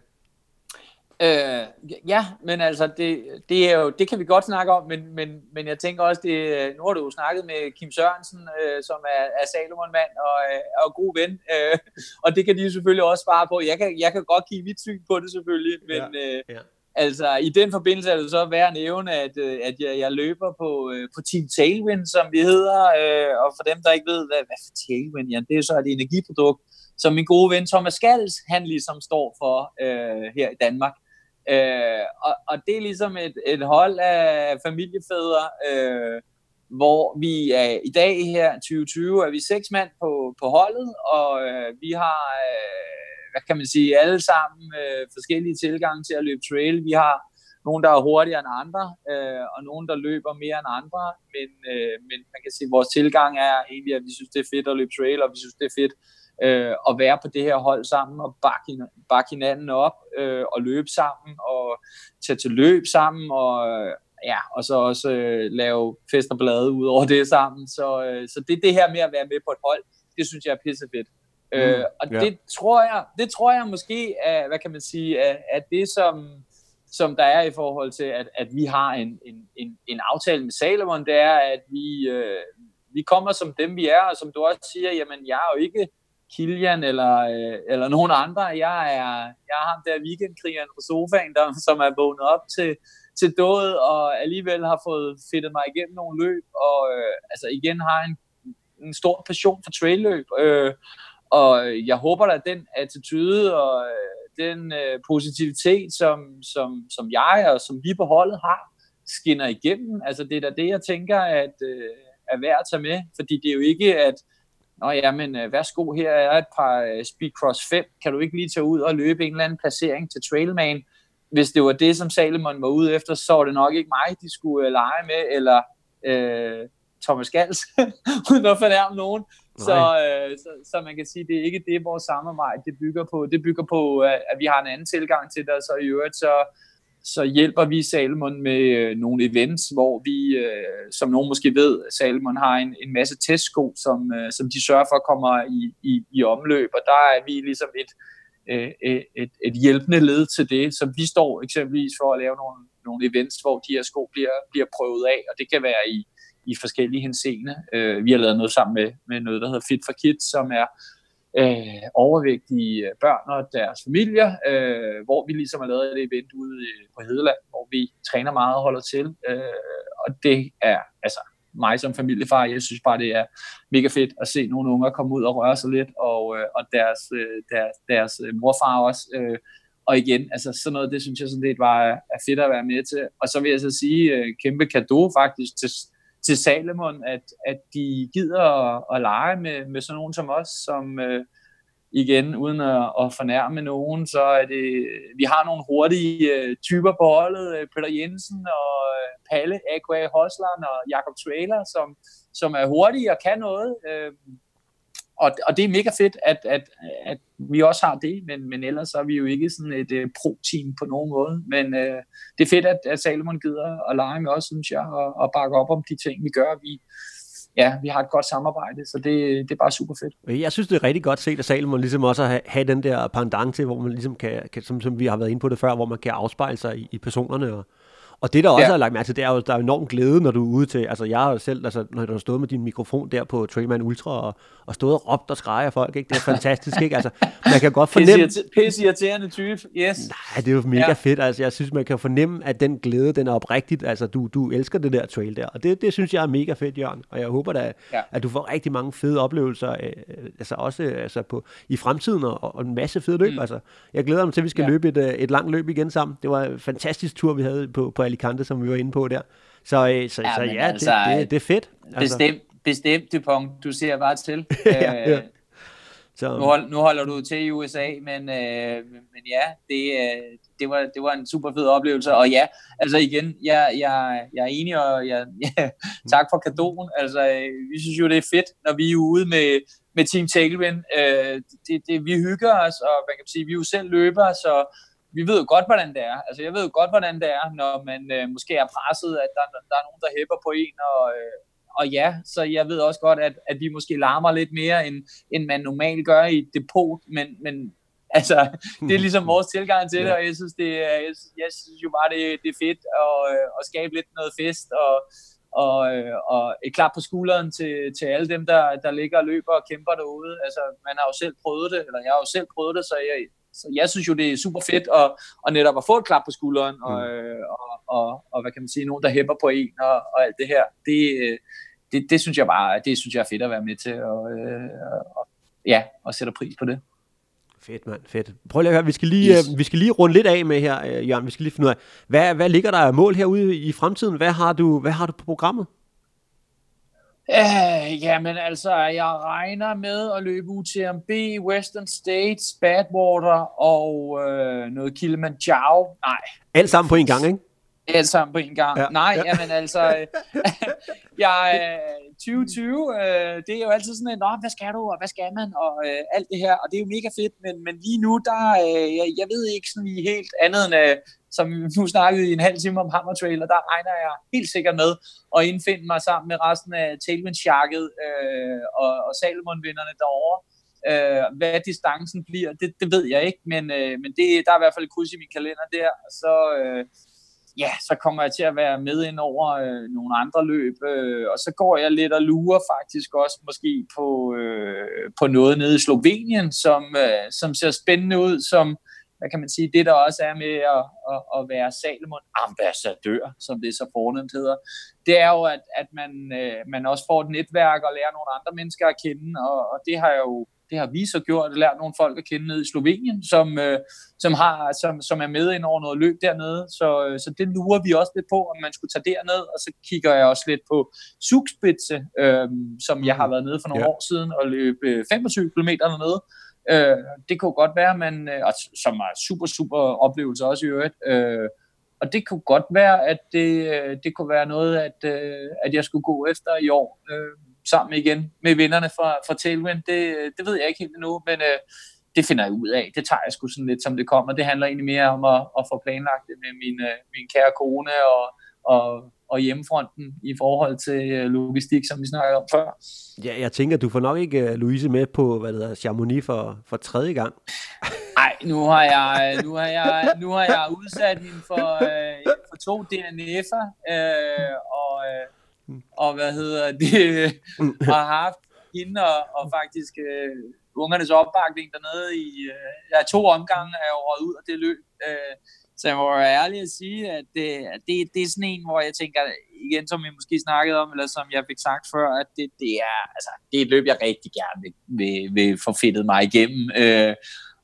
Øh, ja, men altså, det, det, er jo, det kan vi godt snakke om, men, men, men jeg tænker også, det, nu har du jo snakket med Kim Sørensen, øh, som er, er Salomon-mand og, øh, og god ven, øh, og det kan de selvfølgelig også svare på. Jeg kan, jeg kan godt give mit syn på det selvfølgelig, men ja, øh, ja. altså i den forbindelse er det så værd at nævne, at, øh, at jeg, jeg løber på, øh, på Team Tailwind, som vi hedder, øh, og for dem, der ikke ved, hvad, hvad for Tailwind, ja, det er så et energiprodukt, som min gode ven Thomas Skals, han ligesom står for øh, her i Danmark. Øh, og, og det er ligesom et, et hold af familiefædre, øh, hvor vi er i dag her 2020 er vi seks mand på, på holdet, og øh, vi har, øh, hvad kan man sige, alle sammen øh, forskellige tilgange til at løbe trail. Vi har nogen, der er hurtigere end andre, øh, og nogen, der løber mere end andre, men, øh, men man kan sige, at vores tilgang er egentlig, at vi synes, det er fedt at løbe trail, og vi synes, det er fedt øh, at være på det her hold sammen og bakke, bakke hinanden op øh, og løbe sammen og tage til løb sammen og øh, ja, og så også øh, lave fest og blade ud over det sammen. Så, øh, så det det her med at være med på et hold, det synes jeg er pissefedt. Mm, øh, og yeah. det tror jeg, det tror jeg måske er, hvad kan man sige, er, er det som som der er i forhold til, at, at vi har en, en, en, en aftale med Salomon, det er, at vi, øh, vi kommer som dem, vi er, og som du også siger, jamen jeg er jo ikke Kilian eller, øh, eller nogen andre. Jeg er, jeg er ham der weekendkrigeren på sofaen, der, som er vågnet op til, til død, og alligevel har fået fedtet mig igennem nogle løb, og øh, altså igen har en, en stor passion for trailløb. Øh, og jeg håber at den attitude og øh, den øh, positivitet, som, som, som jeg og som vi på holdet har, skinner igennem. Altså det er da det, jeg tænker, at øh, er værd at tage med, fordi det er jo ikke, at Nå ja, men øh, værsgo, her er et par øh, Speedcross 5. Kan du ikke lige tage ud og løbe en eller anden placering til Trailman? Hvis det var det, som Salomon var ude efter, så var det nok ikke mig, de skulle øh, lege med, eller øh, Thomas Gals, uden at fornærme nogen. Så, øh, så, så man kan sige, det er ikke det, vores samarbejde det bygger på. Det bygger på, at vi har en anden tilgang til det, og så i øvrigt, så, så hjælper vi Salomon med øh, nogle events, hvor vi, øh, som nogen måske ved, Salomon har en, en masse testsko, som, øh, som de sørger for kommer i, i, i omløb, og der er vi ligesom et, øh, øh et, et hjælpende led til det, så vi står eksempelvis for at lave nogle, nogle events, hvor de her sko bliver, bliver prøvet af, og det kan være i, i forskellige henseende. Øh, vi har lavet noget sammen med, med noget, der hedder Fit for Kids, som er øh, overvægtige øh, børn og deres familier, øh, hvor vi ligesom har lavet et event ude øh, på Hedeland, hvor vi træner meget og holder til. Øh, og det er altså mig som familiefar, jeg synes bare, det er mega fedt at se nogle unger komme ud og røre sig lidt, og, øh, og deres, øh, deres, deres øh, morfar også. Øh, og igen, altså sådan noget, det synes jeg sådan lidt var er fedt at være med til. Og så vil jeg så sige, øh, kæmpe kado faktisk til, til Salomon, at, at de gider at, at lege med, med sådan nogen som os, som øh, igen, uden at, at fornærme nogen, så er det, vi har nogle hurtige øh, typer på holdet, øh, Peter Jensen og øh, Palle, Aqua Hosland og Jakob Trailer, som, som er hurtige og kan noget. Øh, og, og det er mega fedt, at, at, at vi også har det, men, men ellers er vi jo ikke sådan et uh, pro-team på nogen måde. Men uh, det er fedt, at, at Salomon gider at lege med os, synes jeg, og, og bakke op om de ting, vi gør. Vi, ja, vi har et godt samarbejde, så det, det er bare super fedt. Jeg synes, det er rigtig godt set, at Salomon ligesom også har have den der pendant til, hvor man ligesom kan, kan som, som vi har været inde på det før, hvor man kan afspejle sig i, i personerne og, og det, der også ja. er lagt mærke til, det er jo, der er enorm glæde, når du er ude til, altså jeg har selv, altså, når du har stået med din mikrofon der på Trailman Ultra, og, og stået og råbt og skrejer folk, ikke? det er fantastisk, ikke? Altså, man kan godt fornemme... Pisse irriterende type, yes. Nej, det er jo mega ja. fedt, altså jeg synes, man kan fornemme, at den glæde, den er oprigtigt, altså du, du elsker det der trail der, og det, det synes jeg er mega fedt, Jørgen, og jeg håber da, ja. at du får rigtig mange fede oplevelser, øh, altså også altså på, i fremtiden, og, og en masse fede løb, mm. altså jeg glæder mig til, at vi skal ja. løbe et, øh, et langt løb igen sammen, det var en fantastisk tur, vi havde på, på Alicante, som vi var inde på der. Så, øh, så, ja, så ja, altså, det, det, det er fedt. Altså. Bestemt, bestemt Dupont. Du ser bare til. ja, ja. Øh, så. Nu, hold, nu holder du til i USA, men, øh, men ja, det, øh, det, var, det var en super fed oplevelse. Og ja, altså igen, jeg, jeg, jeg er enig, og jeg, ja, tak for kadoen. Altså, vi synes jo, det er fedt, når vi er ude med, med Team Tailwind. Øh, det, det, vi hygger os, og man kan sige, vi er jo selv løbere, så vi ved jo godt, hvordan det er. Altså, jeg ved jo godt, hvordan det er, når man øh, måske er presset, at der, der er nogen, der hæpper på en, og, øh, og ja, så jeg ved også godt, at, at vi måske larmer lidt mere, end, end man normalt gør i et depot, men, men altså, det er ligesom vores tilgang til det, og jeg synes, det, jeg, jeg synes jo bare, det, det er fedt at, øh, at skabe lidt noget fest, og, og, øh, og et klap på skulderen til, til alle dem, der, der ligger og løber og kæmper derude. Altså, man har jo selv prøvet det, eller jeg har jo selv prøvet det, så jeg, så jeg synes jo, det er super fedt at, at netop at få et klap på skulderen, og, mm. øh, og, og, og hvad kan man sige, nogen, der hæpper på en, og, og alt det her. Det, øh, det, det synes jeg bare, det synes jeg er fedt at være med til, og, øh, og ja, og sætter pris på det. Fedt, mand. Fedt. Prøv lige at høre, vi skal lige, yes. øh, vi skal lige runde lidt af med her, øh, Jørgen. Vi skal lige finde ud af, hvad, hvad ligger der af mål herude i fremtiden? Hvad har du, hvad har du på programmet? Øh, uh, jamen altså, jeg regner med at løbe UTMB, Western States, Badwater og uh, noget Kilimanjaro. Nej. Alt sammen på en gang, ikke? Alt sammen på en gang. Ja. Nej, ja. jamen altså, øh, jeg, 2020, øh, det er jo altid sådan en, Nå, hvad skal du, og hvad skal man, og øh, alt det her, og det er jo mega fedt, men, men lige nu, der, øh, jeg, jeg ved ikke sådan lige helt andet end, øh, som nu snakkede i en halv time om Hammer Trail, og der regner jeg helt sikkert med at indfinde mig sammen med resten af Tailwind Sharket øh, og, og Salomon-vinderne derovre. Øh, hvad distancen bliver, det, det ved jeg ikke, men, øh, men det, der er i hvert fald et kryds i min kalender der, så... Øh, ja, så kommer jeg til at være med ind over øh, nogle andre løb, øh, og så går jeg lidt og lurer faktisk også måske på, øh, på noget nede i Slovenien, som, øh, som ser spændende ud, som, hvad kan man sige, det der også er med at, at, at være Salomon. Ambassadør, som det så fornemt hedder, det er jo, at, at man, øh, man også får et netværk og lærer nogle andre mennesker at kende, og, og det har jeg jo det har vi så gjort, og lært nogle folk at kende nede i Slovenien, som, øh, som, har, som, som er med ind over noget løb dernede. Så, øh, så det lurer vi også lidt på, om man skulle tage derned, og så kigger jeg også lidt på Zugspitze, øh, som jeg har været nede for nogle ja. år siden, og løbe 25 km dernede. Øh, det kunne godt være, man, øh, som er super, super oplevelse også i øvrigt, øh, og det kunne godt være, at det, øh, det kunne være noget, at, øh, at jeg skulle gå efter i år. Øh, sammen igen med vinderne fra, fra Tailwind. Det, det ved jeg ikke helt endnu, men øh, det finder jeg ud af. Det tager jeg sgu sådan lidt, som det kommer. Det handler egentlig mere om at, at få planlagt det med min, øh, min kære kone og, og, og hjemmefronten i forhold til øh, logistik, som vi snakkede om før. Ja, jeg tænker, du får nok ikke uh, Louise med på, hvad det hedder, Chamonix for, for tredje gang. Nej, nu har jeg, nu har jeg, nu har jeg udsat hende for, uh, for to DNF'er, uh, og og hvad hedder det, har haft hende og, og faktisk uh, ungernes opbakning dernede i uh, ja, to omgange er jo ud af det løb. Uh, så jeg må være ærlig at sige, at det, det, det er sådan en, hvor jeg tænker, igen som vi måske snakkede om, eller som jeg fik sagt før, at det, det, er, altså, det er et løb, jeg rigtig gerne vil, vil, vil få fedtet mig igennem. Uh,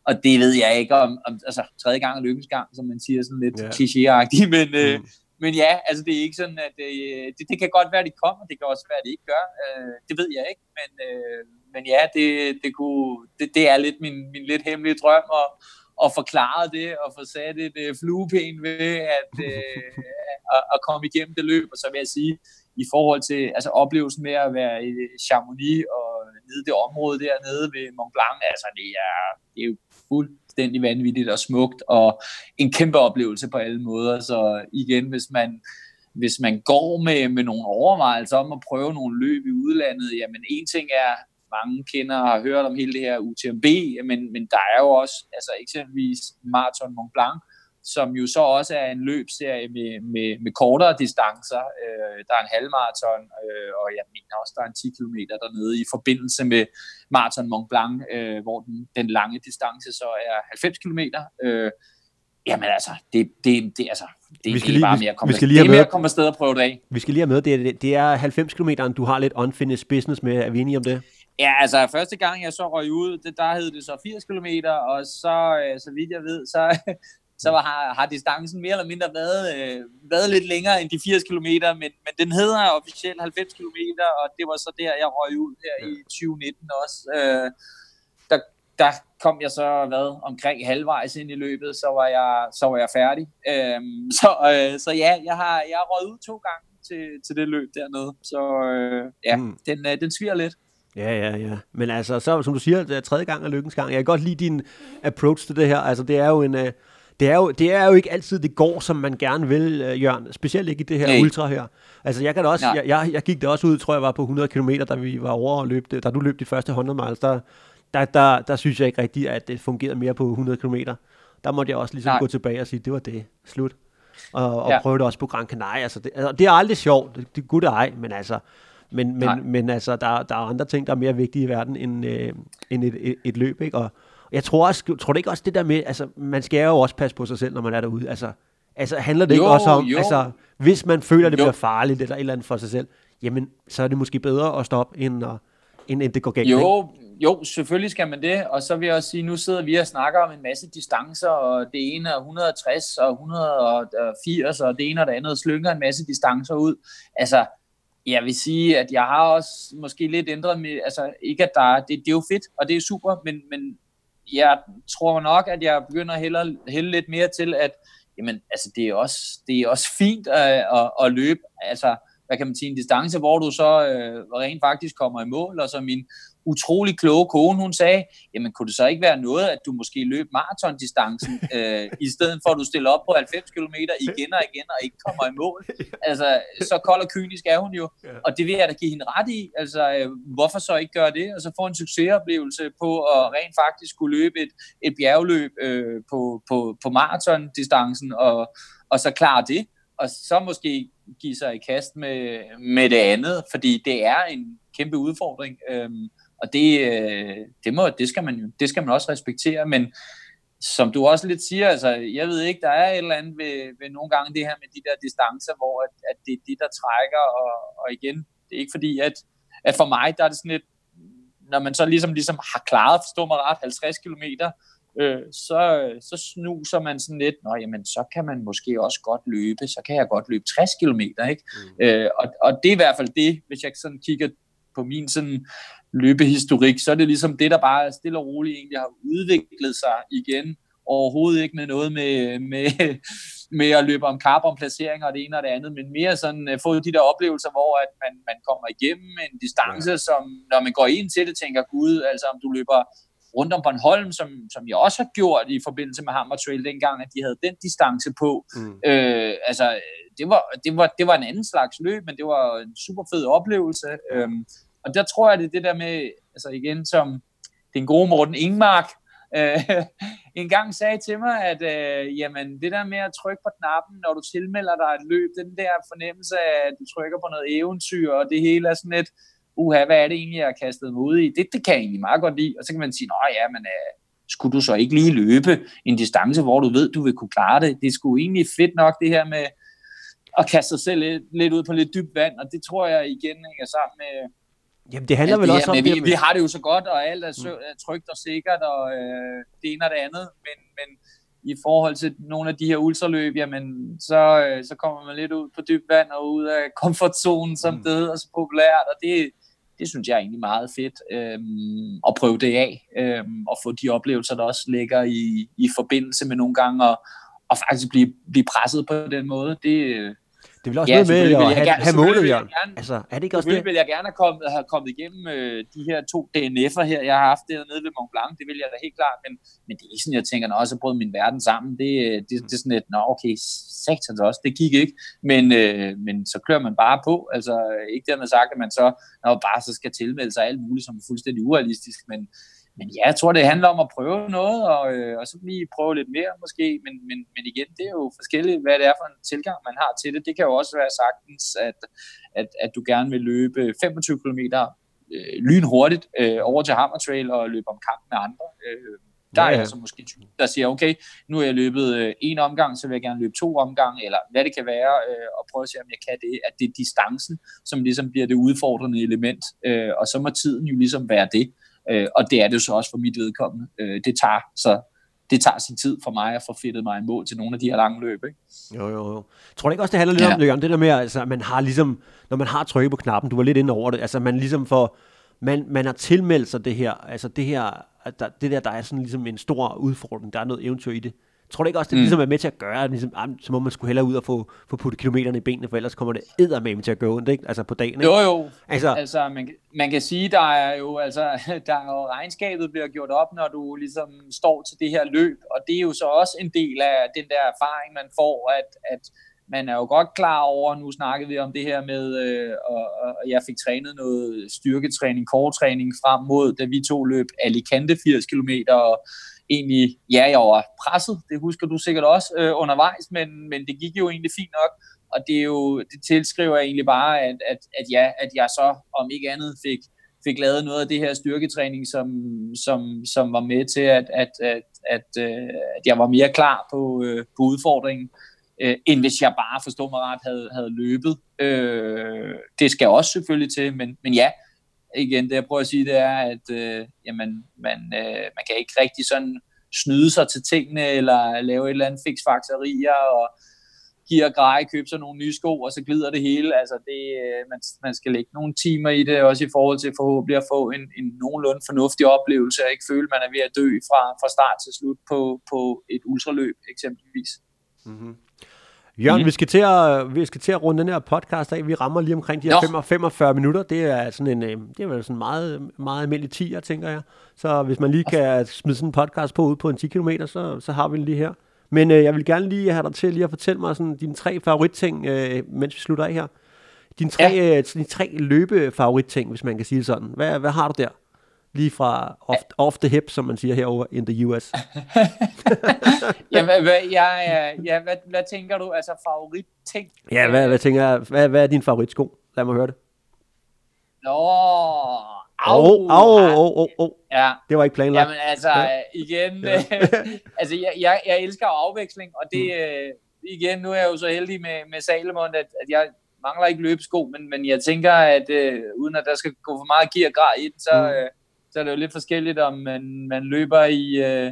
og det ved jeg ikke om, om altså tredje gang er lykkens gang, som man siger sådan lidt yeah. klichéagtigt, men, mm men ja, altså det er ikke sådan, at øh, det, det kan godt være, at de kommer, det kan også være, at de ikke gør. Øh, det ved jeg ikke, men, øh, men ja, det, det, kunne, det, det er lidt min, min lidt hemmelige drøm at, at forklare det og få sat et øh, fluepen ved at, øh, at, at komme igennem det løb. Og så vil jeg sige, i forhold til altså oplevelsen med at være i Chamonix og nede det område dernede ved Mont Blanc, altså det er, det er jo fuldstændig vanvittigt og smukt, og en kæmpe oplevelse på alle måder. Så igen, hvis man, hvis man går med, med nogle overvejelser om at prøve nogle løb i udlandet, jamen en ting er, mange kender og har hørt om hele det her UTMB, men, men der er jo også altså eksempelvis Marathon Mont Blanc, som jo så også er en løbserie med, med, med kortere distancer. Øh, der er en halvmarathon, øh, og jeg mener også, der er en 10 km dernede i forbindelse med Marathon Mont Blanc, øh, hvor den, den lange distance så er 90 km. Øh, Jamen altså, det, det, det, altså, det, vi skal det er lige, bare mere at komme, vi skal lige det er mere at komme afsted og prøve det af. Vi skal lige have med, det er, det er 90 km, du har lidt unfinished business med. Er vi enige om det? Ja, altså første gang jeg så røg ud, det, der hed det så 80 km, og så, øh, så vidt jeg ved, så, så har, har distancen mere eller mindre været, øh, været lidt længere end de 80 km, men, men den hedder officielt 90 km, og det var så der, jeg røg ud her i 2019 også. Øh, der, der kom jeg så hvad, omkring halvvejs ind i løbet, så var jeg, så var jeg færdig. Øhm, så, øh, så ja, jeg har, jeg har røget ud to gange til, til det løb dernede, så øh, ja, mm. den, øh, den sviger lidt. Ja, ja, ja. Men altså, så, som du siger, det er tredje gang er lykkens gang. Jeg kan godt lide din approach til det her. Altså, det er jo en... Uh, det er, jo, det er jo ikke altid, det går, som man gerne vil, uh, Jørgen. Specielt ikke i det her Nej. ultra her. Altså, jeg kan da også, jeg, jeg, jeg, gik der også ud, tror jeg var på 100 km, da vi var over og løb. Da du løb de første 100 miles, der, der, der, der synes jeg ikke rigtigt, at det fungerede mere på 100 km. Der måtte jeg også ligesom Nej. gå tilbage og sige, det var det. Slut. Og, og ja. prøve det også på Gran Canaria. Altså, det, altså, det er aldrig sjovt. Det, det er gud ej, men altså men, men, men altså, der, der er andre ting, der er mere vigtige i verden end, øh, end et, et, et løb, ikke? Og jeg tror også, tror det ikke også det der med, altså, man skal jo også passe på sig selv, når man er derude. Altså, altså handler det jo, ikke også om, jo. altså, hvis man føler, det jo. bliver farligt eller et eller andet for sig selv, jamen, så er det måske bedre at stoppe, end, at, end, end det går galt. Jo, ikke? jo, selvfølgelig skal man det, og så vil jeg også sige, nu sidder vi og snakker om en masse distancer, og det ene er 160 og 180, og det ene og det andet slynger en masse distancer ud. Altså, jeg vil sige, at jeg har også måske lidt ændret med, altså ikke at der det, det er jo fedt, og det er super, men, men jeg tror nok, at jeg begynder at hælde, hælde lidt mere til, at jamen, altså, det, er også, det er også fint at, at, at løbe, altså, hvad kan man sige, en distance, hvor du så øh, rent faktisk kommer i mål, og så min utrolig kloge kone, hun sagde, jamen kunne det så ikke være noget, at du måske løb maratondistancen, øh, i stedet for at du stiller op på 90 km igen og igen og ikke kommer i mål. Altså, så kold og kynisk er hun jo, og det vil jeg da give hende ret i. Altså, øh, hvorfor så ikke gøre det, og så få en succesoplevelse på at rent faktisk skulle løbe et, et bjergløb øh, på, på, på maratondistancen, og, og så klare det, og så måske give sig i kast med, med det andet, fordi det er en kæmpe udfordring. Øhm, og det, øh, det, må, det, skal man jo, det skal man også respektere, men som du også lidt siger, altså, jeg ved ikke, der er et eller andet ved, ved nogle gange det her med de der distancer, hvor at, at det er det, der trækker, og, og igen, det er ikke fordi, at, at for mig, der er det sådan lidt, når man så ligesom, ligesom har klaret, forstå mig ret, 50 km, øh, så, så snuser man sådan lidt, nå jamen, så kan man måske også godt løbe, så kan jeg godt løbe 60 km, ikke? Mm. Øh, og, og det er i hvert fald det, hvis jeg sådan kigger på min sådan løbehistorik, så er det ligesom det, der bare stille og roligt egentlig har udviklet sig igen. Overhovedet ikke med noget med, med, med at løbe om kap om placeringer og det ene og det andet, men mere sådan uh, få de der oplevelser, hvor at man, man kommer igennem en distance, ja. som når man går ind til det, tænker Gud, altså om du løber rundt om Bornholm, som, som jeg også har gjort i forbindelse med Hammer Trail dengang, at de havde den distance på. Mm. Øh, altså, det var, det, var, det var en anden slags løb, men det var en super fed oplevelse. Mm. Øhm, og der tror jeg, det er det der med, altså igen, som den gode Morten Ingmark øh, en gang sagde til mig, at øh, jamen, det der med at trykke på knappen, når du tilmelder dig et løb, den der fornemmelse af, at du trykker på noget eventyr, og det hele er sådan lidt, uha, hvad er det egentlig, jeg har kastet mig ud i? Det, det kan jeg egentlig meget godt lide. Og så kan man sige, nej, ja, men øh, skulle du så ikke lige løbe en distance, hvor du ved, du vil kunne klare det? Det skulle egentlig fedt nok, det her med at kaste sig selv lidt, lidt ud på lidt dybt vand, og det tror jeg igen hænger sammen med, Jamen det handler vel det også om... Vi, vi har det jo så godt, og alt er, sø, mm. er trygt og sikkert, og øh, det ene og det andet, men, men i forhold til nogle af de her ultraløb, jamen, så, øh, så kommer man lidt ud på dybt vand og ud af komfortzonen, som mm. det hedder så populært, og det, det synes jeg er egentlig meget fedt øhm, at prøve det af, øhm, og få de oplevelser, der også ligger i, i forbindelse med nogle gange, og, og faktisk blive, blive presset på den måde. Det, det vil også ja, noget med at have, gerne, have målet, Jørgen. Altså, er det ikke også det? vil jeg gerne have kommet, have kommet igennem øh, de her to DNF'er her, jeg har haft dernede ved Mont Blanc. Det vil jeg da helt klart, men, men det er ikke sådan, jeg tænker, når også brød min verden sammen. Det, det, det er sådan et, nå okay, satans også, det gik ikke. Men, øh, men så kører man bare på. Altså, ikke dermed sagt, at man så når bare så skal tilmelde sig alt muligt, som er fuldstændig urealistisk, men men ja, jeg tror, det handler om at prøve noget, og, øh, og så lige prøve lidt mere måske, men, men, men igen, det er jo forskelligt, hvad det er for en tilgang, man har til det. Det kan jo også være sagtens, at, at, at du gerne vil løbe 25 km øh, lynhurtigt øh, over til Hammer Trail og løbe om kamp med andre. Øh, der ja, ja. er jeg så måske typen, der siger, okay, nu er jeg løbet øh, en omgang, så vil jeg gerne løbe to omgange, eller hvad det kan være, øh, og prøve at se, om jeg kan det. At det er distancen, som ligesom bliver det udfordrende element, øh, og så må tiden jo ligesom være det. Øh, og det er det jo så også for mit vedkommende. Øh, det tager så det tager sin tid for mig at få fedtet mig i mål til nogle af de her lange løb. Ikke? Jo, jo, jo. Tror du ikke også, det handler lidt ja. om, Jørgen, det der med, altså, at man har ligesom, når man har trykket på knappen, du var lidt inde over det, altså man ligesom får, man, man har tilmeldt sig det her, altså det her, at der, det der, der er sådan ligesom en stor udfordring, der er noget eventyr i det. Tror du ikke også, det mm. ligesom er med til at gøre, at ligesom, ah, så må man skulle hellere ud og få, få puttet kilometerne i benene, for ellers kommer det eddermame til at gå ondt, ikke? Altså på dagen, ikke? Jo, jo. Altså, altså man, man kan sige, der er jo, altså, der er jo regnskabet bliver gjort op, når du ligesom står til det her løb, og det er jo så også en del af den der erfaring, man får, at, at man er jo godt klar over, nu snakkede vi om det her med, øh, og, og jeg fik trænet noget styrketræning, kortræning frem mod, da vi to løb Alicante 80 km, og egentlig, ja, jeg var presset, det husker du sikkert også øh, undervejs, men, men det gik jo egentlig fint nok, og det, er jo, det tilskriver jeg egentlig bare, at, at, at, ja, at jeg så, om ikke andet, fik, fik lavet noget af det her styrketræning, som, som, som var med til, at, at, at, at, øh, at jeg var mere klar på, øh, på udfordringen, øh, end hvis jeg bare, forstår mig ret, havde, havde løbet. Øh, det skal også selvfølgelig til, men, men ja, igen, det jeg prøver at sige, det er, at øh, jamen, man, øh, man kan ikke rigtig sådan snyde sig til tingene, eller lave et eller andet fiksfakserier, og give og greje, købe sig nogle nye sko, og så glider det hele. Altså, det, øh, man, man skal lægge nogle timer i det, også i forhold til forhåbentlig at få en, en nogenlunde fornuftig oplevelse, og ikke føle, man er ved at dø fra, fra start til slut på, på et ultraløb, eksempelvis. Mm-hmm. Jørgen, mm. vi, skal til at, vi skal til at runde den her podcast af. Vi rammer lige omkring de her 45, 45 minutter. Det er sådan en, øh, det er vel sådan meget, meget almindelig 10, tænker jeg. Så hvis man lige kan smide sådan en podcast på ud på en 10 km, så, så har vi den lige her. Men øh, jeg vil gerne lige have dig til lige at fortælle mig sådan dine tre favoritting, øh, mens vi slutter af her. Dine tre, ja. øh, dine tre løbefavoritting, hvis man kan sige det sådan. Hvad, hvad har du der? Lige fra off, off the hip, som man siger herover in the US. ja, hvad, hvad, ja, ja, ja hvad, hvad tænker du? Altså favoritting? Ja, hvad, hvad tænker? Hvad, hvad er din favoritsko? Lad mig høre det. Nå, au, oh, au, oh, oh, oh. Ja. Det var ikke planlagt. Jamen altså, ja. igen, ja. altså jeg, jeg, jeg elsker afveksling, og det, mm. øh, igen, nu er jeg jo så heldig med, med Salomon, at, at jeg mangler ikke løbesko, men, men jeg tænker, at øh, uden at der skal gå for meget gear grej i den, så, mm. Så er det jo lidt forskelligt, om man, man løber i, øh,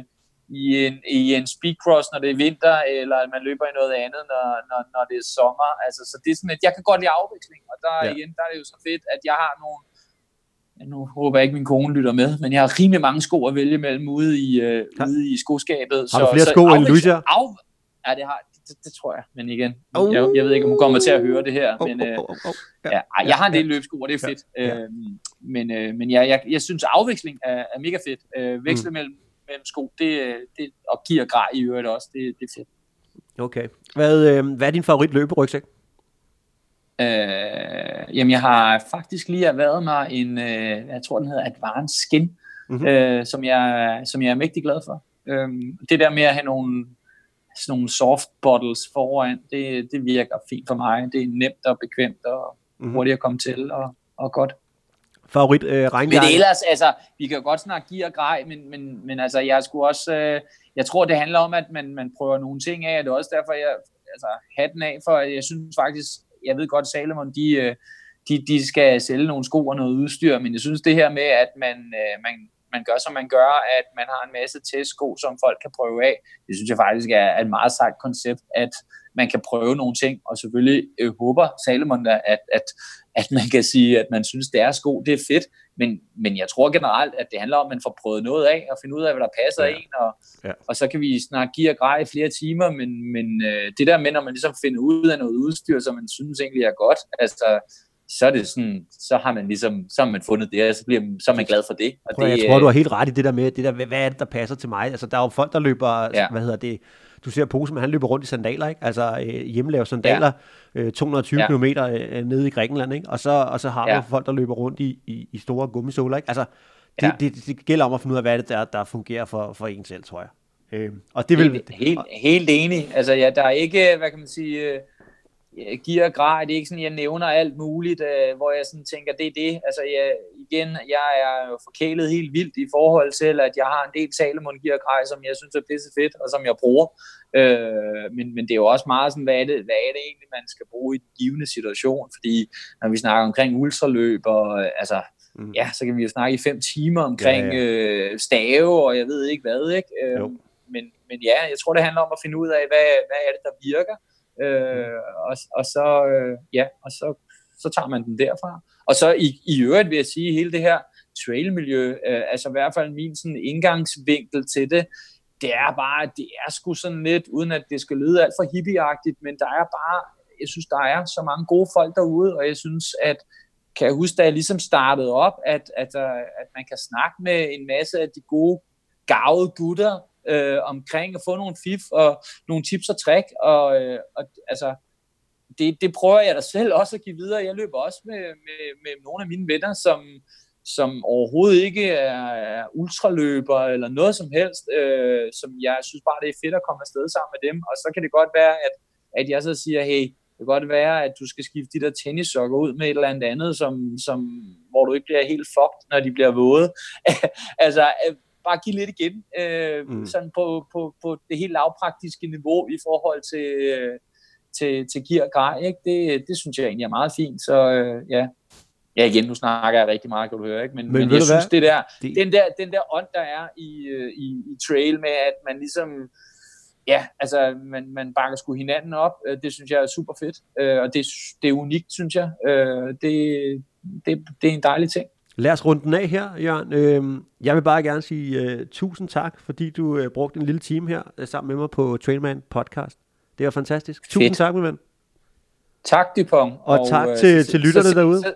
i, en, i en speedcross, når det er vinter, eller man løber i noget andet, når, når, når det er sommer. Altså, så det er sådan, at jeg kan godt lide afveksling, og der, ja. igen, der er det jo så fedt, at jeg har nogle, nu håber jeg ikke, min kone lytter med, men jeg har rimelig mange sko at vælge mellem ude i, øh, ude i skoskabet. Har du flere så, sko end Lucia? Af, ja, det har det, det tror jeg, men igen, oh. jeg, jeg ved ikke, om hun kommer til at høre det her, men øh, oh, oh, oh, Ja, ja, jeg har en del løbsko, og det er fedt, ja, ja. Øhm, men, øh, men ja, jeg, jeg synes, afveksling er, er mega fedt. Øh, veksle mm. mellem, mellem sko, det, det, og giver grej i øvrigt også, det, det er fedt. Okay. Hvad, øh, hvad er din favorit løberygsæk? Øh, jamen, jeg har faktisk lige erhvervet mig en, øh, jeg tror, den hedder Advanced Skin, mm-hmm. øh, som, jeg, som jeg er mægtig glad for. Øh, det der med at have nogle sådan nogle soft bottles foran, det, det virker fint for mig. Det er nemt og bekvemt og mm-hmm. hurtigt at komme til og, og godt. Favorit øh, regnjakke? Men ellers, altså, vi kan jo godt snakke gear og grej, men, men, men altså, jeg skulle også, øh, jeg tror, det handler om, at man, man prøver nogle ting af, og det er også derfor, jeg, altså, hatten af, for jeg synes faktisk, jeg ved godt, Salomon, de, øh, de, de skal sælge nogle sko og noget udstyr, men jeg synes det her med, at man, øh, man, man gør, som man gør, at man har en masse testsko, som folk kan prøve af. Det synes jeg faktisk er et meget sejt koncept, at man kan prøve nogle ting, og selvfølgelig øh, håber Salomon, at, at, at man kan sige, at man synes, det er sko, det er fedt, men, men jeg tror generelt, at det handler om, at man får prøvet noget af, og finde ud af, hvad der passer ja. en, og, ja. og så kan vi snakke give og grej i flere timer, men, men øh, det der med, når man ligesom finder ud af noget udstyr, som man synes egentlig er godt, altså så er det sådan, så har man ligesom, så har man fundet det, og så, bliver, så er man glad for det. Og Prøv, det jeg tror, du har helt ret i det der med, det der, hvad er det, der passer til mig? Altså, der er jo folk, der løber, ja. hvad hedder det, du ser Pose, men han løber rundt i sandaler, ikke? Altså øh, hjemmelavede sandaler, ja. øh, 220 ja. km øh, nede i Grækenland, ikke? Og så, og så har ja. du folk, der løber rundt i, i, i store gummisåler, ikke? Altså, det, ja. det, det, det gælder om at finde ud af, hvad det er, der fungerer for, for en selv, tror jeg. Øh, og det vil... Helt, helt, helt enig. Altså, ja, der er ikke, hvad kan man sige, øh, giver grej, det er ikke sådan, jeg nævner alt muligt, øh, hvor jeg sådan tænker, det er det. Altså, jeg, igen, jeg er jo forkælet helt vildt i forhold til, at jeg har en del Salomon giver grej, som jeg synes er pisse fedt, og som jeg bruger. Øh, men, men det er jo også meget sådan, hvad er, det, hvad er det egentlig, man skal bruge i den givende situation? Fordi når vi snakker omkring ultraløb, og altså, mm. ja, så kan vi jo snakke i fem timer omkring ja, ja. Øh, stave, og jeg ved ikke hvad, ikke? Øh, men, men ja, jeg tror, det handler om at finde ud af, hvad, hvad er det, der virker, øh, og, og så, øh, ja, og så, så tager man den derfra. Og så i, i øvrigt vil jeg sige, hele det her trailmiljø, øh, altså i hvert fald min sådan indgangsvinkel til det, det er bare, det er sgu sådan lidt, uden at det skal lyde alt for hippieagtigt, men der er bare, jeg synes, der er så mange gode folk derude, og jeg synes, at kan jeg huske, da jeg ligesom startede op, at, at, øh, at man kan snakke med en masse af de gode, gavede gutter, øh, omkring at få nogle fif og nogle tips og trick, og, øh, og altså, det, det prøver jeg da selv også at give videre. Jeg løber også med, med, med nogle af mine venner, som, som overhovedet ikke er, er ultraløber eller noget som helst, øh, som jeg synes bare, det er fedt at komme afsted sammen med dem, og så kan det godt være, at, at jeg så siger, hey, det kan godt være, at du skal skifte de der tennissokker ud med et eller andet andet, som, som, hvor du ikke bliver helt fucked, når de bliver våde. altså, øh, bare give lidt igen, øh, mm. sådan på, på, på det helt lavpraktiske niveau i forhold til, øh, til, til gear og grej, ikke? Det, det synes jeg egentlig er meget fint, så øh, ja. Ja, igen, nu snakker jeg rigtig meget, kan du høre, ikke? Men, men, men jeg synes, det der, det... Den, der, den der ånd, der er i, øh, i, i trail med, at man ligesom, ja, altså, man, man bakker sgu hinanden op, øh, det synes jeg er super fedt, og det, det er unikt, synes jeg. Det, det, det er en dejlig ting. Lad os runde den af her, Jørgen. Øh, jeg vil bare gerne sige uh, tusind tak, fordi du uh, brugte en lille time her uh, sammen med mig på Trailman Podcast. Det var fantastisk. Fedt. Tusind tak, min ven. Tak, Dupont. Og, og tak uh, til, til lytterne så, derude. Så,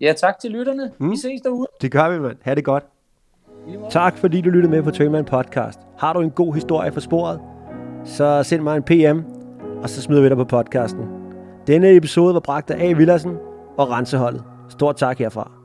ja, tak til lytterne. Mm. Vi ses derude. Det gør vi, mand. Ha' det godt. Tak, fordi du lyttede med på Trailman Podcast. Har du en god historie for sporet, så send mig en PM, og så smider vi dig på podcasten. Denne episode var bragt af A. Villersen og Renseholdet. Stort tak herfra.